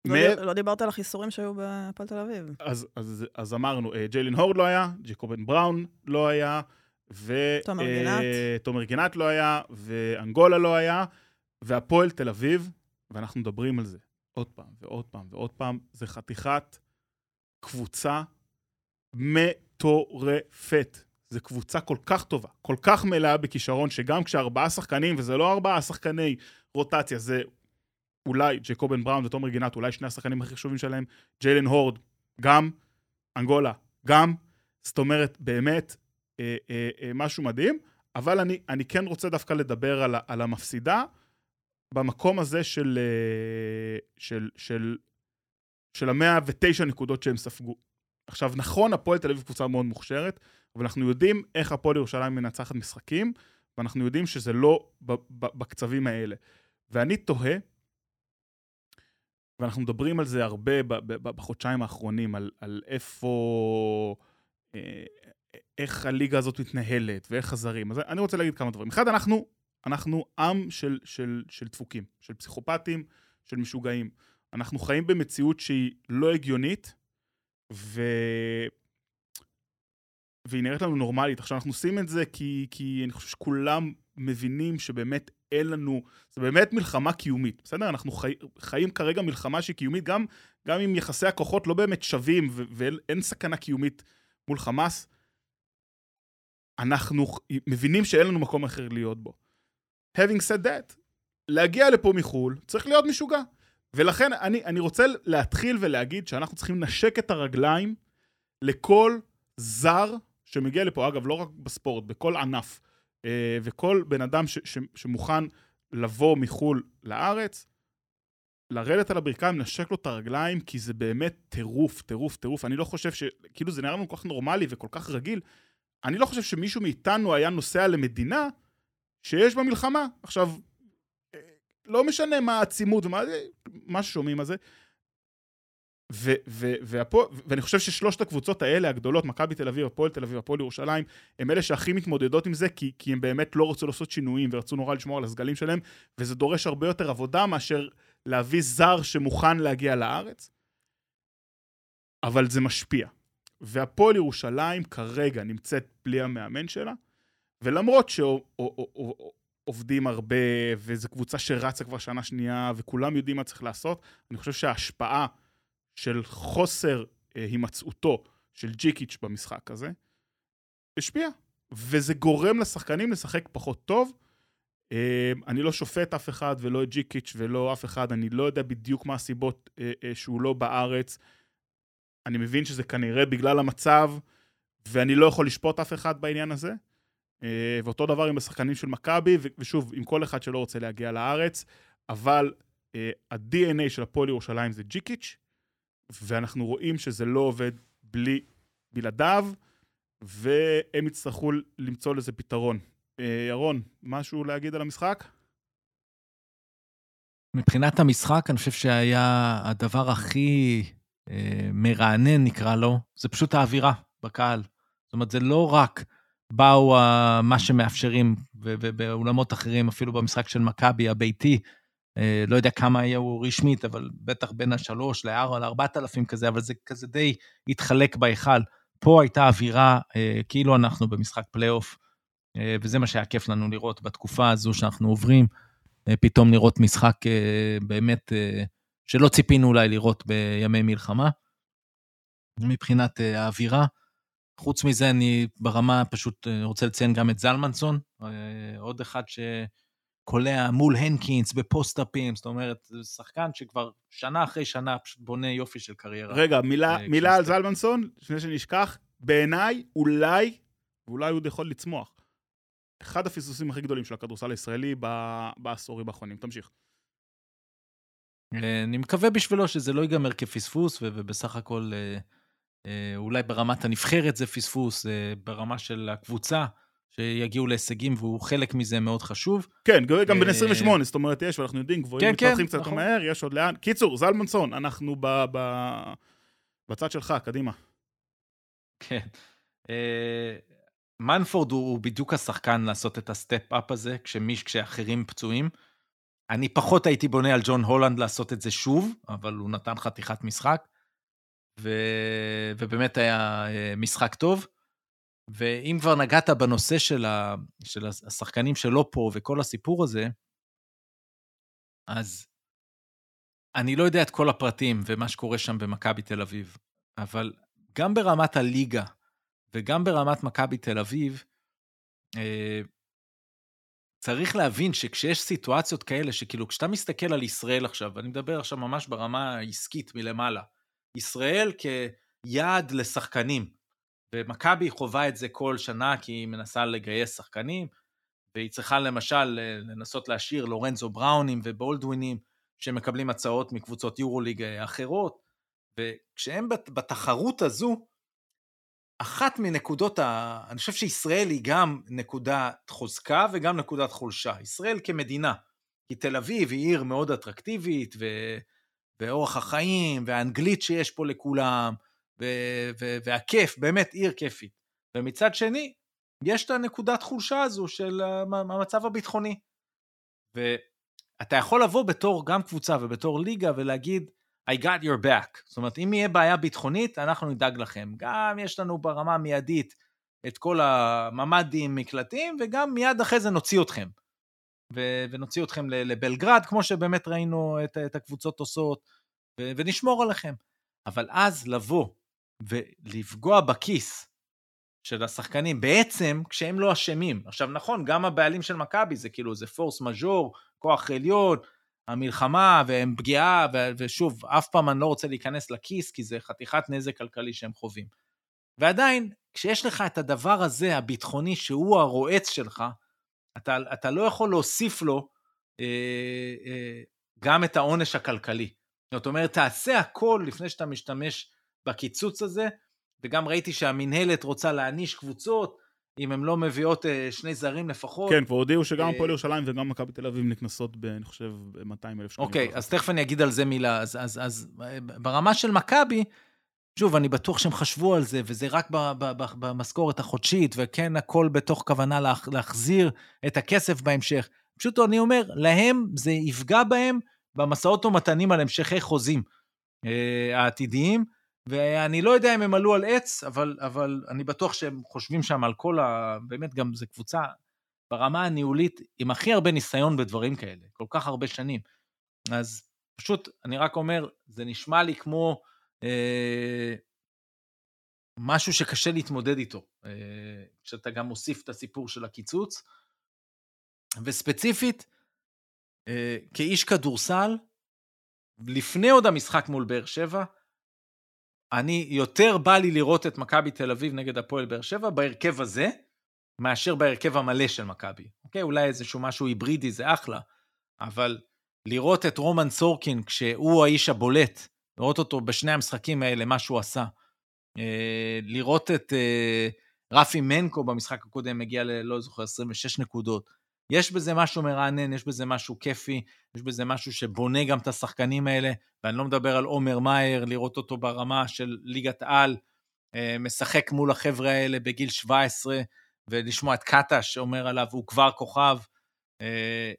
לא, מ... לא דיברת על החיסורים שהיו בהפועל תל אביב. אז, אז, אז אמרנו, ג'יילין הורד לא היה, ג'קובן בראון לא היה, תומר גינת. ותומר גינת לא היה, ואנגולה לא היה, והפועל תל אביב, ואנחנו מדברים על זה עוד פעם ועוד פעם ועוד פעם, זה חתיכת קבוצה מטורפת. זו קבוצה כל כך טובה, כל כך מלאה בכישרון, שגם כשארבעה שחקנים, וזה לא ארבעה שחקני רוטציה, זה אולי ג'קובן בראון ותומר גינת, אולי שני השחקנים הכי חשובים שלהם, ג'יילן הורד, גם, אנגולה, גם. זאת אומרת, באמת, אה, אה, אה, משהו מדהים, אבל אני, אני כן רוצה דווקא לדבר על, על המפסידה במקום הזה של, אה, של, של, של המאה ותשע נקודות שהם ספגו. עכשיו, נכון, הפועל תל אביב קבוצה מאוד מוכשרת, אבל אנחנו יודעים איך הפועל ירושלים מנצחת משחקים, ואנחנו יודעים שזה לא בקצבים האלה. ואני תוהה, ואנחנו מדברים על זה הרבה בחודשיים האחרונים, על, על איפה... איך הליגה הזאת מתנהלת, ואיך הזרים. אז אני רוצה להגיד כמה דברים. אחד, אנחנו, אנחנו עם של, של, של דפוקים, של פסיכופטים, של משוגעים. אנחנו חיים במציאות שהיא לא הגיונית, ו... והיא נראית לנו נורמלית. עכשיו, אנחנו עושים את זה כי, כי אני חושב שכולם מבינים שבאמת אין לנו, זה באמת מלחמה קיומית, בסדר? אנחנו חי, חיים כרגע מלחמה שהיא קיומית, גם, גם אם יחסי הכוחות לא באמת שווים ו- ואין סכנה קיומית מול חמאס, אנחנו מבינים שאין לנו מקום אחר להיות בו. Having said that, להגיע לפה מחו"ל צריך להיות משוגע. ולכן אני, אני רוצה להתחיל ולהגיד שאנחנו צריכים לנשק את הרגליים לכל זר שמגיע לפה, אגב, לא רק בספורט, בכל ענף, אה, וכל בן אדם ש, ש, שמוכן לבוא מחו"ל לארץ, לרדת על הברכיים, לנשק לו את הרגליים, כי זה באמת טירוף, טירוף, טירוף. אני לא חושב ש... כאילו זה נראה לנו כל כך נורמלי וכל כך רגיל. אני לא חושב שמישהו מאיתנו היה נוסע למדינה שיש בה מלחמה. עכשיו, אה, לא משנה מה העצימות ומה מה ששומעים על זה. ו, ו, והפוע, ואני חושב ששלושת הקבוצות האלה, הגדולות, מכבי תל אביב, הפועל תל אביב, הפועל ירושלים, הם אלה שהכי מתמודדות עם זה, כי, כי הם באמת לא רצו לעשות שינויים ורצו נורא לשמור על הסגלים שלהם, וזה דורש הרבה יותר עבודה מאשר להביא זר שמוכן להגיע לארץ. אבל זה משפיע. והפועל ירושלים כרגע נמצאת בלי המאמן שלה, ולמרות שעובדים הרבה, וזו קבוצה שרצה כבר שנה שנייה, וכולם יודעים מה צריך לעשות, אני חושב שההשפעה של חוסר אה, הימצאותו של ג'יקיץ' במשחק הזה, השפיע. וזה גורם לשחקנים לשחק פחות טוב. אה, אני לא שופט אף אחד, ולא את ג'יקיץ' ולא אף אחד, אני לא יודע בדיוק מה הסיבות אה, אה, שהוא לא בארץ. אני מבין שזה כנראה בגלל המצב, ואני לא יכול לשפוט אף אחד בעניין הזה. אה, ואותו דבר עם השחקנים של מכבי, ושוב, עם כל אחד שלא רוצה להגיע לארץ, אבל אה, ה-DNA של הפועל ירושלים זה ג'יקיץ', ואנחנו רואים שזה לא עובד בלי, בלעדיו, והם יצטרכו למצוא לזה פתרון. אה, ירון, משהו להגיד על המשחק? מבחינת המשחק, אני חושב שהיה הדבר הכי מרענן, נקרא לו, זה פשוט האווירה בקהל. זאת אומרת, זה לא רק באו מה שמאפשרים, ובאולמות אחרים, אפילו במשחק של מכבי הביתי, אה, לא יודע כמה יהיו רשמית, אבל בטח בין השלוש לארבע, לארבעת אלפים כזה, אבל זה כזה די התחלק בהיכל. פה הייתה אווירה אה, כאילו אנחנו במשחק פלייאוף, אה, וזה מה שהיה כיף לנו לראות בתקופה הזו שאנחנו עוברים, פתאום לראות משחק באמת שלא ציפינו אולי לראות בימי מלחמה, מבחינת אה, האווירה. חוץ מזה, אני ברמה פשוט אה, רוצה לציין גם את זלמנסון, אה, עוד אחד ש... קולע מול הנקינס בפוסט-אפים, זאת אומרת, זה שחקן שכבר שנה אחרי שנה פשוט בונה יופי של קריירה. רגע, מילה, מילה על זלמנסון, לפני שנשכח, בעיניי, אולי, ואולי הוא יכול לצמוח. אחד הפספוסים הכי גדולים של הכדורסל הישראלי בעשורים האחרונים. תמשיך. אה, אני מקווה בשבילו שזה לא ייגמר כפספוס, ובסך הכל אה, אולי ברמת הנבחרת זה פספוס, ברמה של הקבוצה. שיגיעו להישגים, והוא חלק מזה מאוד חשוב. כן, גם בן 28, אה, זאת אומרת, יש, ואנחנו יודעים, גבוהים כן, מתפתחים כן, קצת נכון. מהר, יש עוד לאן. קיצור, זלמנסון, אנחנו בצד שלך, קדימה. כן. אה, מנפורד הוא בדיוק השחקן לעשות את ה step-up הזה, כשאחרים פצועים. אני פחות הייתי בונה על ג'ון הולנד לעשות את זה שוב, אבל הוא נתן חתיכת משחק, ו... ובאמת היה אה, משחק טוב. ואם כבר נגעת בנושא של, ה, של השחקנים שלא פה וכל הסיפור הזה, אז אני לא יודע את כל הפרטים ומה שקורה שם במכבי תל אביב, אבל גם ברמת הליגה וגם ברמת מכבי תל אביב, אה, צריך להבין שכשיש סיטואציות כאלה, שכאילו, כשאתה מסתכל על ישראל עכשיו, אני מדבר עכשיו ממש ברמה העסקית מלמעלה, ישראל כיעד לשחקנים, ומכבי חווה את זה כל שנה כי היא מנסה לגייס שחקנים, והיא צריכה למשל לנסות להשאיר לורנזו בראונים ובולדווינים שמקבלים הצעות מקבוצות יורוליג אחרות, וכשהם בתחרות הזו, אחת מנקודות ה... אני חושב שישראל היא גם נקודת חוזקה וגם נקודת חולשה. ישראל כמדינה, כי תל אביב היא עיר מאוד אטרקטיבית, ו... ואורח החיים, והאנגלית שיש פה לכולם, ו... ו... והכיף, באמת עיר כיפית. ומצד שני, יש את הנקודת חולשה הזו של המצב הביטחוני. ואתה יכול לבוא בתור גם קבוצה ובתור ליגה ולהגיד, I got your back. זאת אומרת, אם יהיה בעיה ביטחונית, אנחנו נדאג לכם. גם יש לנו ברמה המיידית את כל הממ"דים, מקלטים, וגם מיד אחרי זה נוציא אתכם. ו- ונוציא אתכם לבלגרד, כמו שבאמת ראינו את, את הקבוצות עושות, ו- ונשמור עליכם. אבל אז לבוא ולפגוע בכיס של השחקנים, בעצם כשהם לא אשמים. עכשיו נכון, גם הבעלים של מכבי זה כאילו, זה פורס מז'ור, כוח עליון, המלחמה והם פגיעה, ו- ושוב, אף פעם אני לא רוצה להיכנס לכיס, כי זה חתיכת נזק כלכלי שהם חווים. ועדיין, כשיש לך את הדבר הזה, הביטחוני, שהוא הרועץ שלך, אתה, אתה לא יכול להוסיף לו אה, אה, גם את העונש הכלכלי. זאת אומרת, תעשה הכל לפני שאתה משתמש בקיצוץ הזה, וגם ראיתי שהמינהלת רוצה להעניש קבוצות, אם הן לא מביאות אה, שני זרים לפחות. כן, כבר הודיעו שגם אה, הפועל ירושלים וגם מכבי תל אביב נקנסות, אני חושב, ב-200 אלף שקלים. אוקיי, אז תכף אני אגיד על זה מילה. אז, אז, אז ברמה של מכבי, שוב, אני בטוח שהם חשבו על זה, וזה רק במשכורת החודשית, וכן, הכל בתוך כוונה לה, להחזיר את הכסף בהמשך. פשוט אני אומר, להם זה יפגע בהם במסעות ומתנים על המשכי חוזים אה, העתידיים. ואני לא יודע אם הם עלו על עץ, אבל, אבל אני בטוח שהם חושבים שם על כל ה... באמת גם זו קבוצה ברמה הניהולית עם הכי הרבה ניסיון בדברים כאלה, כל כך הרבה שנים. אז פשוט, אני רק אומר, זה נשמע לי כמו אה, משהו שקשה להתמודד איתו, אה, כשאתה גם מוסיף את הסיפור של הקיצוץ. וספציפית, אה, כאיש כדורסל, לפני עוד המשחק מול באר שבע, אני, יותר בא לי לראות את מכבי תל אביב נגד הפועל באר שבע בהרכב הזה, מאשר בהרכב המלא של מכבי. אוקיי? אולי איזשהו משהו היברידי זה אחלה, אבל לראות את רומן סורקין כשהוא האיש הבולט, לראות אותו בשני המשחקים האלה, מה שהוא עשה. אה, לראות את אה, רפי מנקו במשחק הקודם מגיע ל... לא זוכר, 26 נקודות. יש בזה משהו מרענן, יש בזה משהו כיפי, יש בזה משהו שבונה גם את השחקנים האלה, ואני לא מדבר על עומר מאייר, לראות אותו ברמה של ליגת על, אה, משחק מול החבר'ה האלה בגיל 17, ולשמוע את קטש שאומר עליו, הוא כבר כוכב. אה,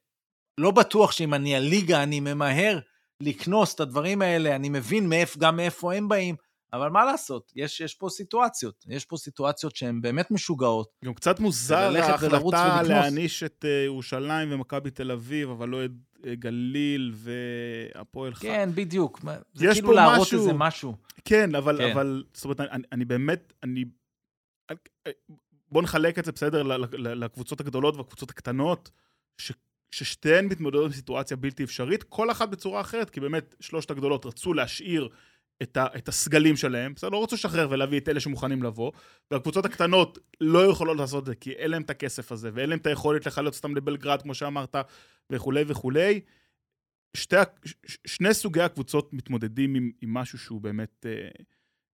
לא בטוח שאם אני הליגה, אני ממהר לקנוס את הדברים האלה, אני מבין מאיפ, גם מאיפה הם באים, אבל מה לעשות, יש, יש פה סיטואציות, יש פה סיטואציות שהן באמת משוגעות. גם קצת מוזר ההחלטה להעניש את אה, ירושלים ומכבי תל אביב, אבל לא את אה, גליל והפועל חיפה. כן, בדיוק. זה כאילו להראות משהו... איזה משהו. כן, אבל, כן. אבל זאת אומרת, אני, אני באמת, אני... בוא נחלק את זה, בסדר, לקבוצות הגדולות והקבוצות הקטנות, ש... ששתיהן מתמודדות עם סיטואציה בלתי אפשרית, כל אחת בצורה אחרת, כי באמת שלושת הגדולות רצו להשאיר את, ה, את הסגלים שלהם, בסדר, לא רצו לשחרר ולהביא את אלה שמוכנים לבוא, והקבוצות הקטנות לא יכולות לעשות את זה, כי אין להם את הכסף הזה, ואין להם את היכולת לחלץ אותם לבלגרד, כמו שאמרת, וכולי וכולי. שתי, שני סוגי הקבוצות מתמודדים עם, עם משהו שהוא באמת אה,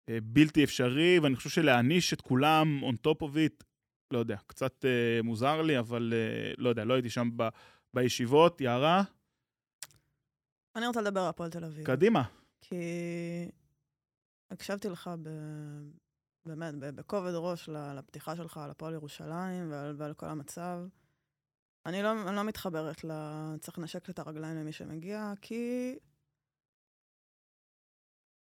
אה, בלתי אפשרי, ואני חושב שלהעניש את כולם on top of it, לא יודע, קצת אה, מוזר לי, אבל אה, לא יודע, לא הייתי שם ב, בישיבות. יערה? אני רוצה לדבר על הפועל תל אביב. קדימה. כי הקשבתי לך ב... באמת, בכובד ראש לפתיחה שלך על הפועל ירושלים ועל, ועל כל המצב. אני לא, אני לא מתחברת ל... צריך לנשק את הרגליים למי שמגיע, כי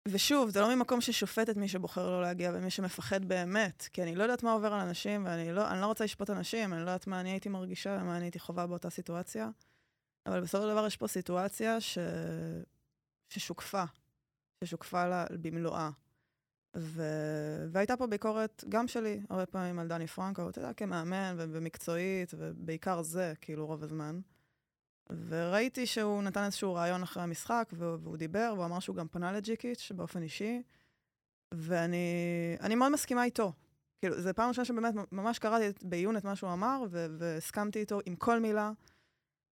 ושוב, זה לא ממקום ששופט את מי שבוחר לא להגיע ומי שמפחד באמת, כי אני לא יודעת מה עובר על אנשים, ואני לא, לא רוצה לשפוט אנשים, אני לא יודעת מה אני הייתי מרגישה ומה אני הייתי חווה באותה סיטואציה, אבל בסופו של דבר יש פה סיטואציה ש... ששוקפה, ששוקפה לה במלואה. ו... והייתה פה ביקורת, גם שלי, הרבה פעמים על דני פרנקו, אתה יודע, כמאמן ומקצועית, ובעיקר זה, כאילו, רוב הזמן. וראיתי שהוא נתן איזשהו רעיון אחרי המשחק, והוא דיבר, והוא אמר שהוא גם פנה לג'יקיץ' באופן אישי, ואני מאוד מסכימה איתו. כאילו, זו פעם ראשונה שבאמת ממש קראתי בעיון את מה שהוא אמר, והסכמתי איתו עם כל מילה,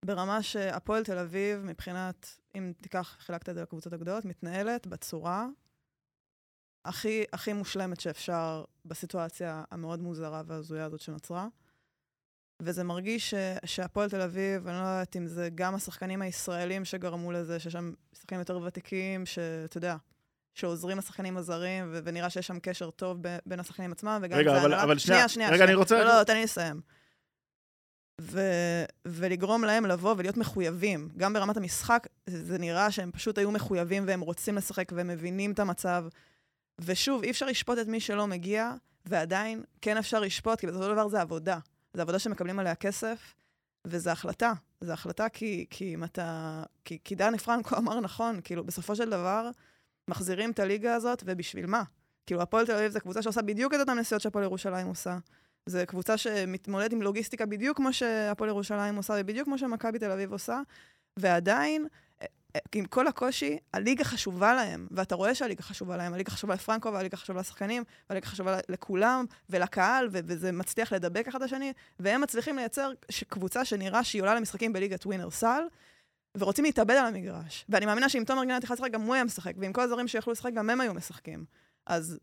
ברמה שהפועל תל אביב, מבחינת, אם תיקח, חילקת את זה לקבוצות הגדולות, מתנהלת בצורה הכי, הכי מושלמת שאפשר בסיטואציה המאוד מוזרה וההזויה הזאת שנוצרה. וזה מרגיש ש, שהפועל תל אביב, אני לא יודעת אם זה גם השחקנים הישראלים שגרמו לזה, שיש שם שחקנים יותר ותיקים, שאתה יודע, שעוזרים לשחקנים הזרים, ו- ונראה שיש שם קשר טוב ב- בין השחקנים עצמם, וגם רגע, זה אבל, הנהלת... אבל שנייה, שנייה, רגע, שנייה. אני רוצה... לא, לא, תן לי לסיים. ו- ולגרום להם לבוא ולהיות מחויבים. גם ברמת המשחק, זה, זה נראה שהם פשוט היו מחויבים והם רוצים לשחק והם מבינים את המצב. ושוב, אי אפשר לשפוט את מי שלא מגיע, ועדיין כן אפשר לשפוט, כי בסופו של דבר זה עבודה. זו עבודה שמקבלים עליה כסף, וזו החלטה. זו החלטה כי, כי אם אתה... כי, כי דני פרנקו (laughs) אמר נכון, כאילו, בסופו של דבר, מחזירים את הליגה הזאת, ובשביל מה? כאילו, הפועל תל אביב זו קבוצה שעושה בדיוק את אותן נסיעות שהפועל ירושלים עושה. זו קבוצה שמתמודדת עם לוגיסטיקה בדיוק כמו שהפועל ירושלים עושה, ובדיוק כמו שמכבי תל אביב עושה, ועדיין, עם כל הקושי, הליגה חשובה להם, ואתה רואה שהליגה חשובה להם, הליגה חשובה לפרנקו, והליגה חשובה לשחקנים, והליגה חשובה לכולם, ולקהל, וזה מצליח לדבק אחד השני, והם מצליחים לייצר קבוצה שנראה שהיא עולה למשחקים בליגת ווינר סל, ורוצים להתאבד על המגרש. ואני מאמינה שאם תומר גינת יכנס לשחק, גם הוא היה משחק, ועם כל הזרים שיכלו לשחק, גם הם היו משחקים. אז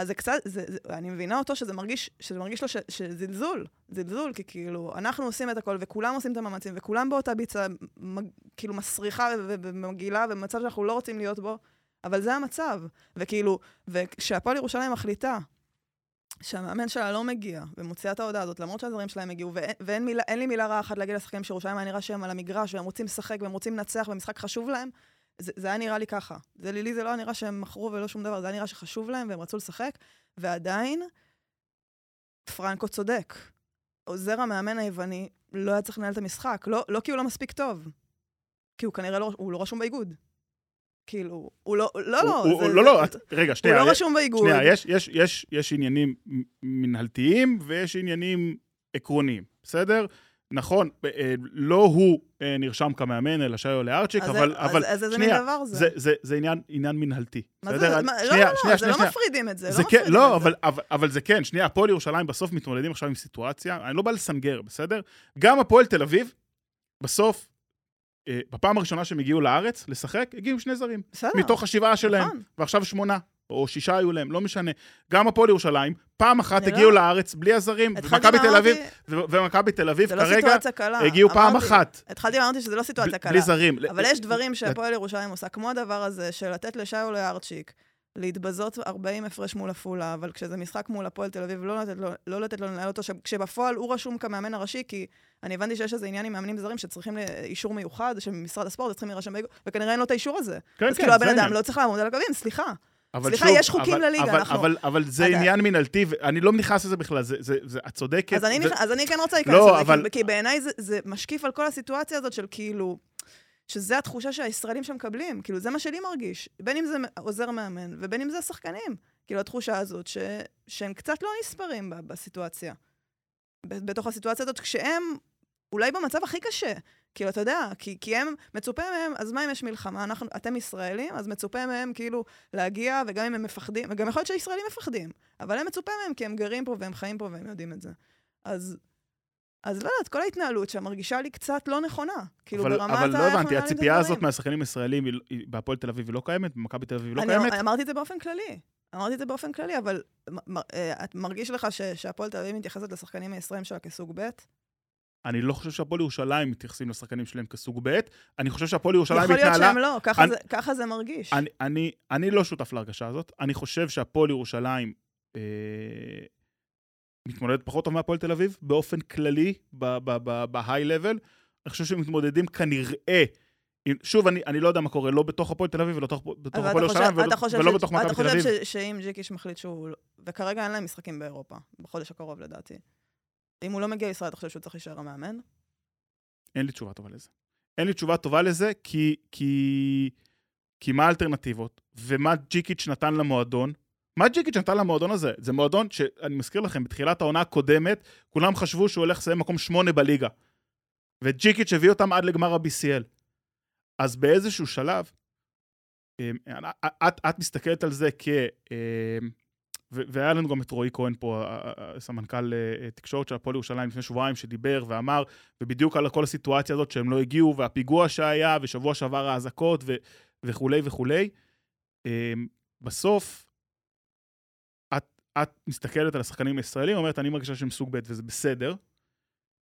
אז זה קצת, זה, זה, אני מבינה אותו שזה מרגיש, שזה מרגיש לו ש, שזלזול, זלזול, כי כאילו, אנחנו עושים את הכל, וכולם עושים את המאמצים, וכולם באותה ביצה, מג, כאילו מסריחה ומגעילה, במצב שאנחנו לא רוצים להיות בו, אבל זה המצב. וכאילו, וכשהפועל ירושלים מחליטה שהמאמן שלה לא מגיע, ומוציאה את ההודעה הזאת, למרות שהזרים שלהם הגיעו, ואין, ואין מילה, לי מילה רעה אחת להגיד לשחקנים שירושלים היה נראה שהם על המגרש, והם רוצים לשחק, והם רוצים לנצח, ומשחק חשוב להם, זה, זה היה נראה לי ככה. זה לי, זה לא היה נראה שהם מכרו ולא שום דבר, זה היה נראה שחשוב להם והם רצו לשחק, ועדיין, פרנקו צודק. עוזר המאמן היווני לא היה צריך לנהל את המשחק, לא, לא כי הוא לא מספיק טוב, כי הוא כנראה לא, הוא לא רשום באיגוד. כאילו, הוא לא, לא, לא. הוא, זה, לא, לא, את, רגע, שנייה. הוא לא רשום באיגוד. שנייה, יש, יש, יש, יש עניינים מנהלתיים ויש עניינים עקרוניים, בסדר? נכון, אה, לא הוא אה, נרשם כמאמן, אלא שיו לארצ'יק, אבל, אז, אבל אז איזה שנייה, מין דבר זה? זה, זה, זה עניין, עניין מנהלתי. מה? זה? מה, שנייה, לא, לא, שנייה, זה שנייה, לא שנייה. מפרידים את זה, זה לא כן, מפרידים לא, את אבל, זה. אבל, אבל זה כן, שנייה, הפועל ירושלים בסוף מתמודדים עכשיו עם סיטואציה, אני לא בא לסנגר, בסדר? גם הפועל תל אביב, בסוף, אה, בפעם הראשונה שהם הגיעו לארץ לשחק, הגיעו שני זרים. בסדר. מתוך השבעה שלהם, נכון. ועכשיו שמונה. או שישה היו להם, לא משנה. גם הפועל ירושלים, פעם אחת אני הגיעו לא- לארץ בלי הזרים, ומכבי תל אביב, ומכבי תל אביב לא כרגע סיטואציה קלה. הגיעו פעם אמרתי- אחת, התחלתי ואמרתי שזה לא סיטואציה בלי- קלה. בלי זרים. אבל יש דברים שהפועל ירושלים עושה, כמו הדבר הזה של לתת לשאו לארצ'יק, להתבזות 40 הפרש מול עפולה, אבל כשזה משחק מול הפועל תל אביב, לא לתת לו, לא לתת לו לנהל אותו, כשבפועל הוא רשום כמאמן הראשי, כי אני הבנתי שיש איזה עניין עם מאמנים זרים שצריכים אישור מיוחד של משרד הספורט, צריכים להירשם וכנראה אין לו את האישור הזה. כן, אז כן, כאילו הבן אדם. לא צריך לעמוד על הקווים, סליחה. אבל סליחה, שוב, יש חוקים אבל- לליגה, אבל- אנחנו- אבל- אבל זה אתה- עניין מנהלתי, ואני לא נכנס לזה בכלל, זה- זה- זה- את צודקת. אז אני, ו- נכ... אז אני כן רוצה להיכנס לא, לזה, אבל- כי, כי בעיניי זה, זה משקיף על כל הסיטואציה הזאת של כאילו, שזה התחושה שהישראלים שם מקבלים, כאילו זה מה שלי מרגיש, בין אם זה עוזר מאמן ובין אם זה השחקנים, כאילו התחושה הזאת ש... שהם קצת לא נספרים. בסיטואציה. בתוך הסיטואציה הזאת, כשהם אולי במצב הכי קשה. כאילו, אתה יודע, כי, כי הם, מצופה מהם, אז מה אם יש מלחמה? אנחנו, אתם ישראלים, אז מצופה מהם כאילו להגיע, וגם אם הם מפחדים, וגם יכול להיות שישראלים מפחדים, אבל הם מצופה מהם כי הם גרים פה והם חיים פה והם יודעים את זה. אז, אז לא יודעת, כל ההתנהלות שם מרגישה לי קצת לא נכונה. כאילו, אבל, ברמת אבל לא הבנתי, הציפייה. הזאת מהשחקנים הישראלים היא- בהפועל תל אביב היא לא קיימת? במכבי תל אביב היא לא אני קיימת? אמרתי את זה באופן כללי. אמרתי את זה באופן כללי, אבל מ- מ- אה, את מרגיש לך שהפועל תל אביב מתייחסת לשחקנים הישראלים שלה כסוג ב'? אני לא חושב שהפועל ירושלים מתייחסים לשחקנים שלהם כסוג ב', אני חושב שהפועל ירושלים יכול להיות התנהלה... שהם לא, ככה אני- זה- ככה זה מרגיש. אני, אני, אני לא שותף להרגשה הזאת. אני חושב שהפועל ירושלים אה, מתמודדת פחות טוב מהפועל תל אביב, באופן כללי, ב-high level. אני חושב שהם מתמודדים כנראה שוב, אני, אני לא יודע מה קורה, לא בתוך הפועל תל אביב ולא בתוך, הפועל אתה חושב- ירושלים, ולא, אתה חושב ולא ש- בתוך מכבי אתה תל אביב. חושב ש- שאם ג'יקיש מחליט שהוא... לא- וכרגע אין להם משחקים באירופה, בחודש הקרוב לדעתי. אם הוא לא מגיע לישראל, אתה חושב שהוא צריך להישאר המאמן? אין לי תשובה טובה לזה. אין לי תשובה טובה לזה, כי, כי, כי מה האלטרנטיבות? ומה ג'יקיץ' נתן למועדון? מה ג'יקיץ' נתן למועדון הזה? זה מועדון שאני מזכיר לכם, בתחילת העונה הקודמת, כולם חשבו שהוא הולך לסיים מקום שמונה בליגה. וג'יקיץ' הביא אותם עד לגמר ה-BCL. אז באיזשהו שלב, אמ, את, את מסתכלת על זה כ... והיה לנו גם את רועי כהן פה, סמנכ"ל אה, תקשורת של הפועל ירושלים לפני שבועיים, שדיבר ואמר, ובדיוק על כל הסיטואציה הזאת שהם לא הגיעו, והפיגוע שהיה, ושבוע שעבר האזעקות, וכולי וכולי. אמ, בסוף, את, את מסתכלת על השחקנים הישראלים, אומרת, אני מרגישה שהם סוג ב' וזה בסדר.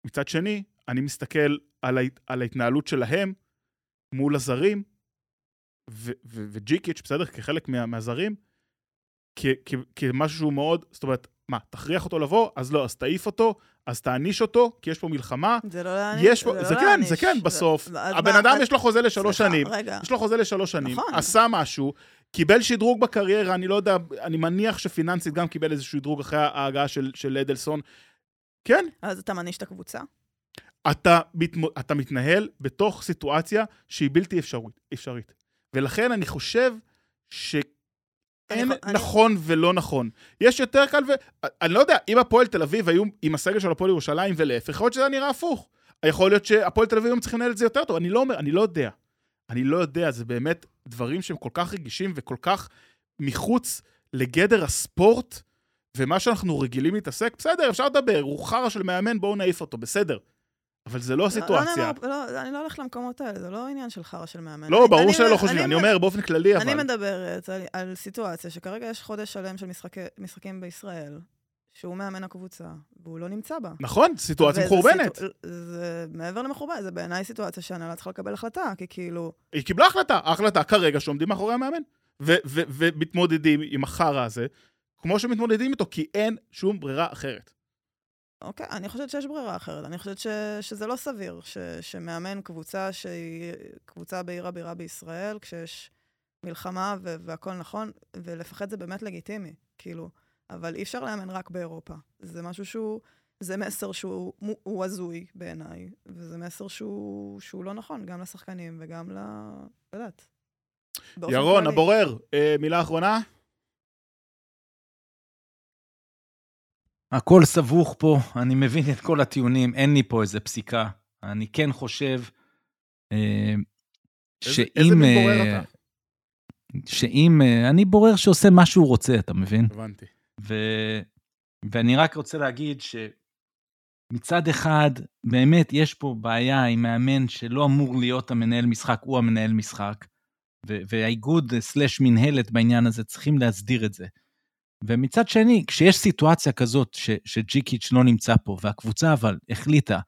מצד שני, אני מסתכל על, ההת, על ההתנהלות שלהם מול הזרים, וג'יקיץ', בסדר, כחלק מה, מהזרים, כמשהו שהוא מאוד, זאת אומרת, מה, תכריח אותו לבוא? אז לא, אז תעיף אותו, אז תעניש אותו, כי יש פה מלחמה. זה לא להעניש. יש פה, זה לא כן, להעניש. זה כן, בסוף. אז הבן מה- אדם אז- יש לו חוזה לשלוש סליחה, שנים, רגע. יש לו חוזה לשלוש שנים, נכון. עשה משהו, קיבל שדרוג בקריירה, אני לא יודע, אני מניח שפיננסית גם קיבל איזה שדרוג אחרי ההגעה של, של אדלסון. כן, אז אתה מעניש את הקבוצה? אתה, מתמו, אתה מתנהל בתוך סיטואציה שהיא בלתי אפשרית. אפשרית. ולכן אני חושב שאין אני- אני- נכון ולא נכון. יש יותר קל ו... אני לא יודע, אם הפועל תל אביב היו עם הסגל של הפועל ירושלים ולהפך, יכול להיות שזה היה נראה הפוך. יכול להיות שהפועל תל אביב היו צריכים לנהל את זה יותר טוב. אני לא אומר, אני לא יודע. אני לא יודע, זה באמת דברים שהם כל כך רגישים וכל כך מחוץ לגדר הספורט, ומה שאנחנו רגילים להתעסק, בסדר, אפשר לדבר, הוא חרא של מאמן, בואו נעיף אותו, בסדר. אבל זה לא לא הסיטואציה. נאמר- לא, אני לא הולך למקומות האלה, זה לא עניין של חרא של מאמן. לא, אני- ברור אני- שלא חושבים, אני מ- אומר באופן כללי, אני אבל... מדברת על, על סיטואציה שכרגע יש חודש שלם של משחקי, משחקים בישראל, שהוא מאמן הקבוצה, והוא לא נמצא בה. נכון, סיטואציה מחורבנת. סיטו- זה מעבר למחורבן, זה בעיניי סיטואציה שהנהלה צריכה לקבל החלטה, כי כאילו... היא קיבלה החלטה, ההחלטה כרגע שעומדים מאחורי המאמן. ו- ו- ומתמודדים עם החרא הזה, כמו שמתמודדים איתו, כי אין שום ברירה אחרת. אוקיי, אני חושבת שיש ברירה אחרת. אני חושבת ש, שזה לא סביר ש, שמאמן קבוצה שהיא קבוצה בעיר הבירה בישראל, כשיש מלחמה ו- והכל נכון, ולפחד זה באמת לגיטימי, כאילו. אבל אי אפשר לאמן רק באירופה. זה משהו שהוא... זה מסר שהוא הוא, הוא הזוי בעיניי, וזה מסר שהוא, שהוא לא נכון, גם לשחקנים וגם ל... לא יודעת. ירון. הבורר, אה, מילה אחרונה? הכל סבוך פה, אני מבין את כל הטיעונים, אין לי פה איזה פסיקה. אני כן חושב אה, איזה- שאם... איזה מין בורר אה, אתה? שאם... אה, אני בורר שעושה מה שהוא רוצה, אתה מבין? הבנתי. ו... ואני רק רוצה להגיד שמצד אחד, באמת יש פה בעיה עם מאמן שלא אמור להיות המנהל משחק, הוא המנהל משחק. והאיגוד סלאש מנהלת בעניין הזה צריכים להסדיר את זה. ומצד שני, כשיש סיטואציה כזאת ש... שג'יקיץ' לא נמצא פה, והקבוצה אבל החליטה,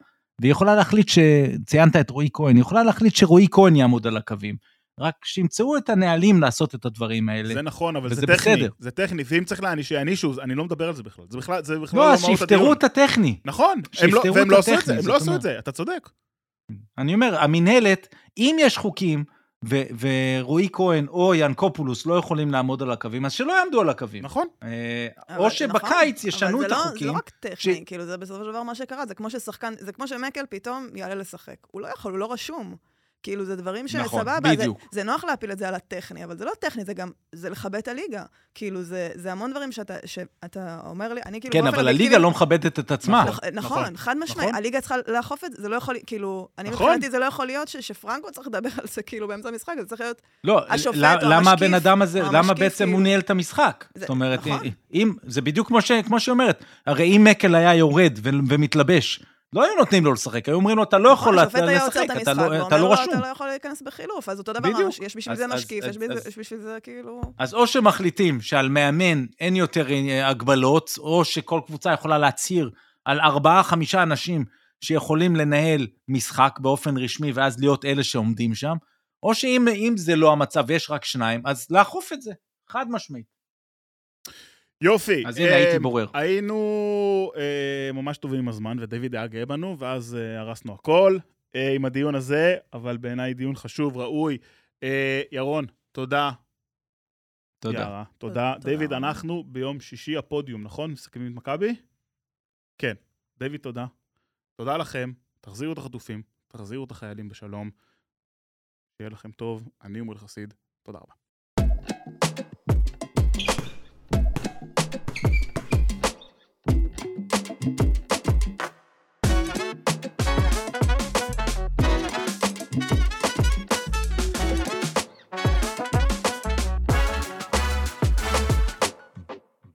והיא יכולה להחליט ש... ציינת את רועי כהן, היא יכולה להחליט שרועי כהן יעמוד על הקווים. רק שימצאו את הנהלים לעשות את הדברים האלה. זה נכון, אבל זה טכני. בסדר. זה טכני, ואם צריך להעניש, שיענישו, אני לא מדבר על זה בכלל. זה בכלל, זה בכלל לא, לא אז מהות שיפתרו הדיון. את הטכני. נכון, הם לא- שיפתרו והם לא עשו את זה, הם לא עשו את. זה, אתה צודק. אני אומר, המינהלת, אם יש חוקים, ו- ורועי כהן או ינקופולוס לא יכולים לעמוד על הקווים, אז שלא יעמדו על הקווים. נכון. אה, אבל- או שבקיץ נכון, ישנו אבל את לא- החוקים. זה לא רק טכני, ש- כאילו, זה בסופו של דבר מה שקרה, זה כמו ששחקן, זה כמו שמקל פתאום יעלה לשחק. הוא לא יכול, הוא לא רשום. כאילו, זה דברים נכון, שסבבה, זה, בדיוק. זה נוח להפיל את זה על הטכני, אבל זה לא טכני, זה גם, זה לכבד את הליגה. כאילו, זה, זה המון דברים שאתה, שאתה אומר לי, אני כאילו... כן, אבל הליגה לא מכבדת את עצמה. נכון, נכון, נכון, חד משמעי, נכון. הליגה צריכה לאכוף את זה, זה לא יכול, כאילו, אני נכון. מבחינתי זה לא יכול להיות ש- שפרנקו צריך לדבר על זה כאילו באמצע המשחק, זה צריך להיות, לא, השופט או למה המשקיף, הבן אדם הזה, למה המשקיף, בעצם הוא כאילו. ניהל את המשחק? זה- זאת אומרת, נכון. אם, זה בדיוק כמו ש- כמו שהיא אומרת, הרי אם מקל היה יורד ומתלבש, לא היו נותנים לו לשחק, היו אומרים לו, אתה לא יכול נכון, השופט היה לשחק, עוצר את אתה המשחק, לא- ואומר אתה לא לו, רשום. אתה לא יכול להיכנס בחילוף, אז אותו דבר. יש בשביל זה משקיף, יש בשביל זה כאילו... אז או שמחליטים שעל מאמן אין יותר אה, הגבלות, או שכל קבוצה יכולה להצהיר על ארבעה, חמישה אנשים שיכולים לנהל משחק באופן רשמי, ואז להיות אלה שעומדים שם, או שאם אם זה לא המצב ויש רק שניים, אז לאכוף את זה, חד משמעית. יופי. אז הנה, הייתי אה, בורר. היינו אה, ממש טובים עם הזמן, ודויד היה גאה בנו, ואז אה, הרסנו הכל. עם הדיון הזה, אבל בעיניי דיון חשוב, ראוי. ירון, תודה. תודה. יערה, תודה. דיוויד. אנחנו ביום שישי הפודיום, נכון? מסכמים את מכבי? כן. דיוויד, תודה. תודה לכם. תחזירו את החטופים, תחזירו את החיילים בשלום. שיהיה לכם טוב. אני עמרי חסיד. תודה רבה.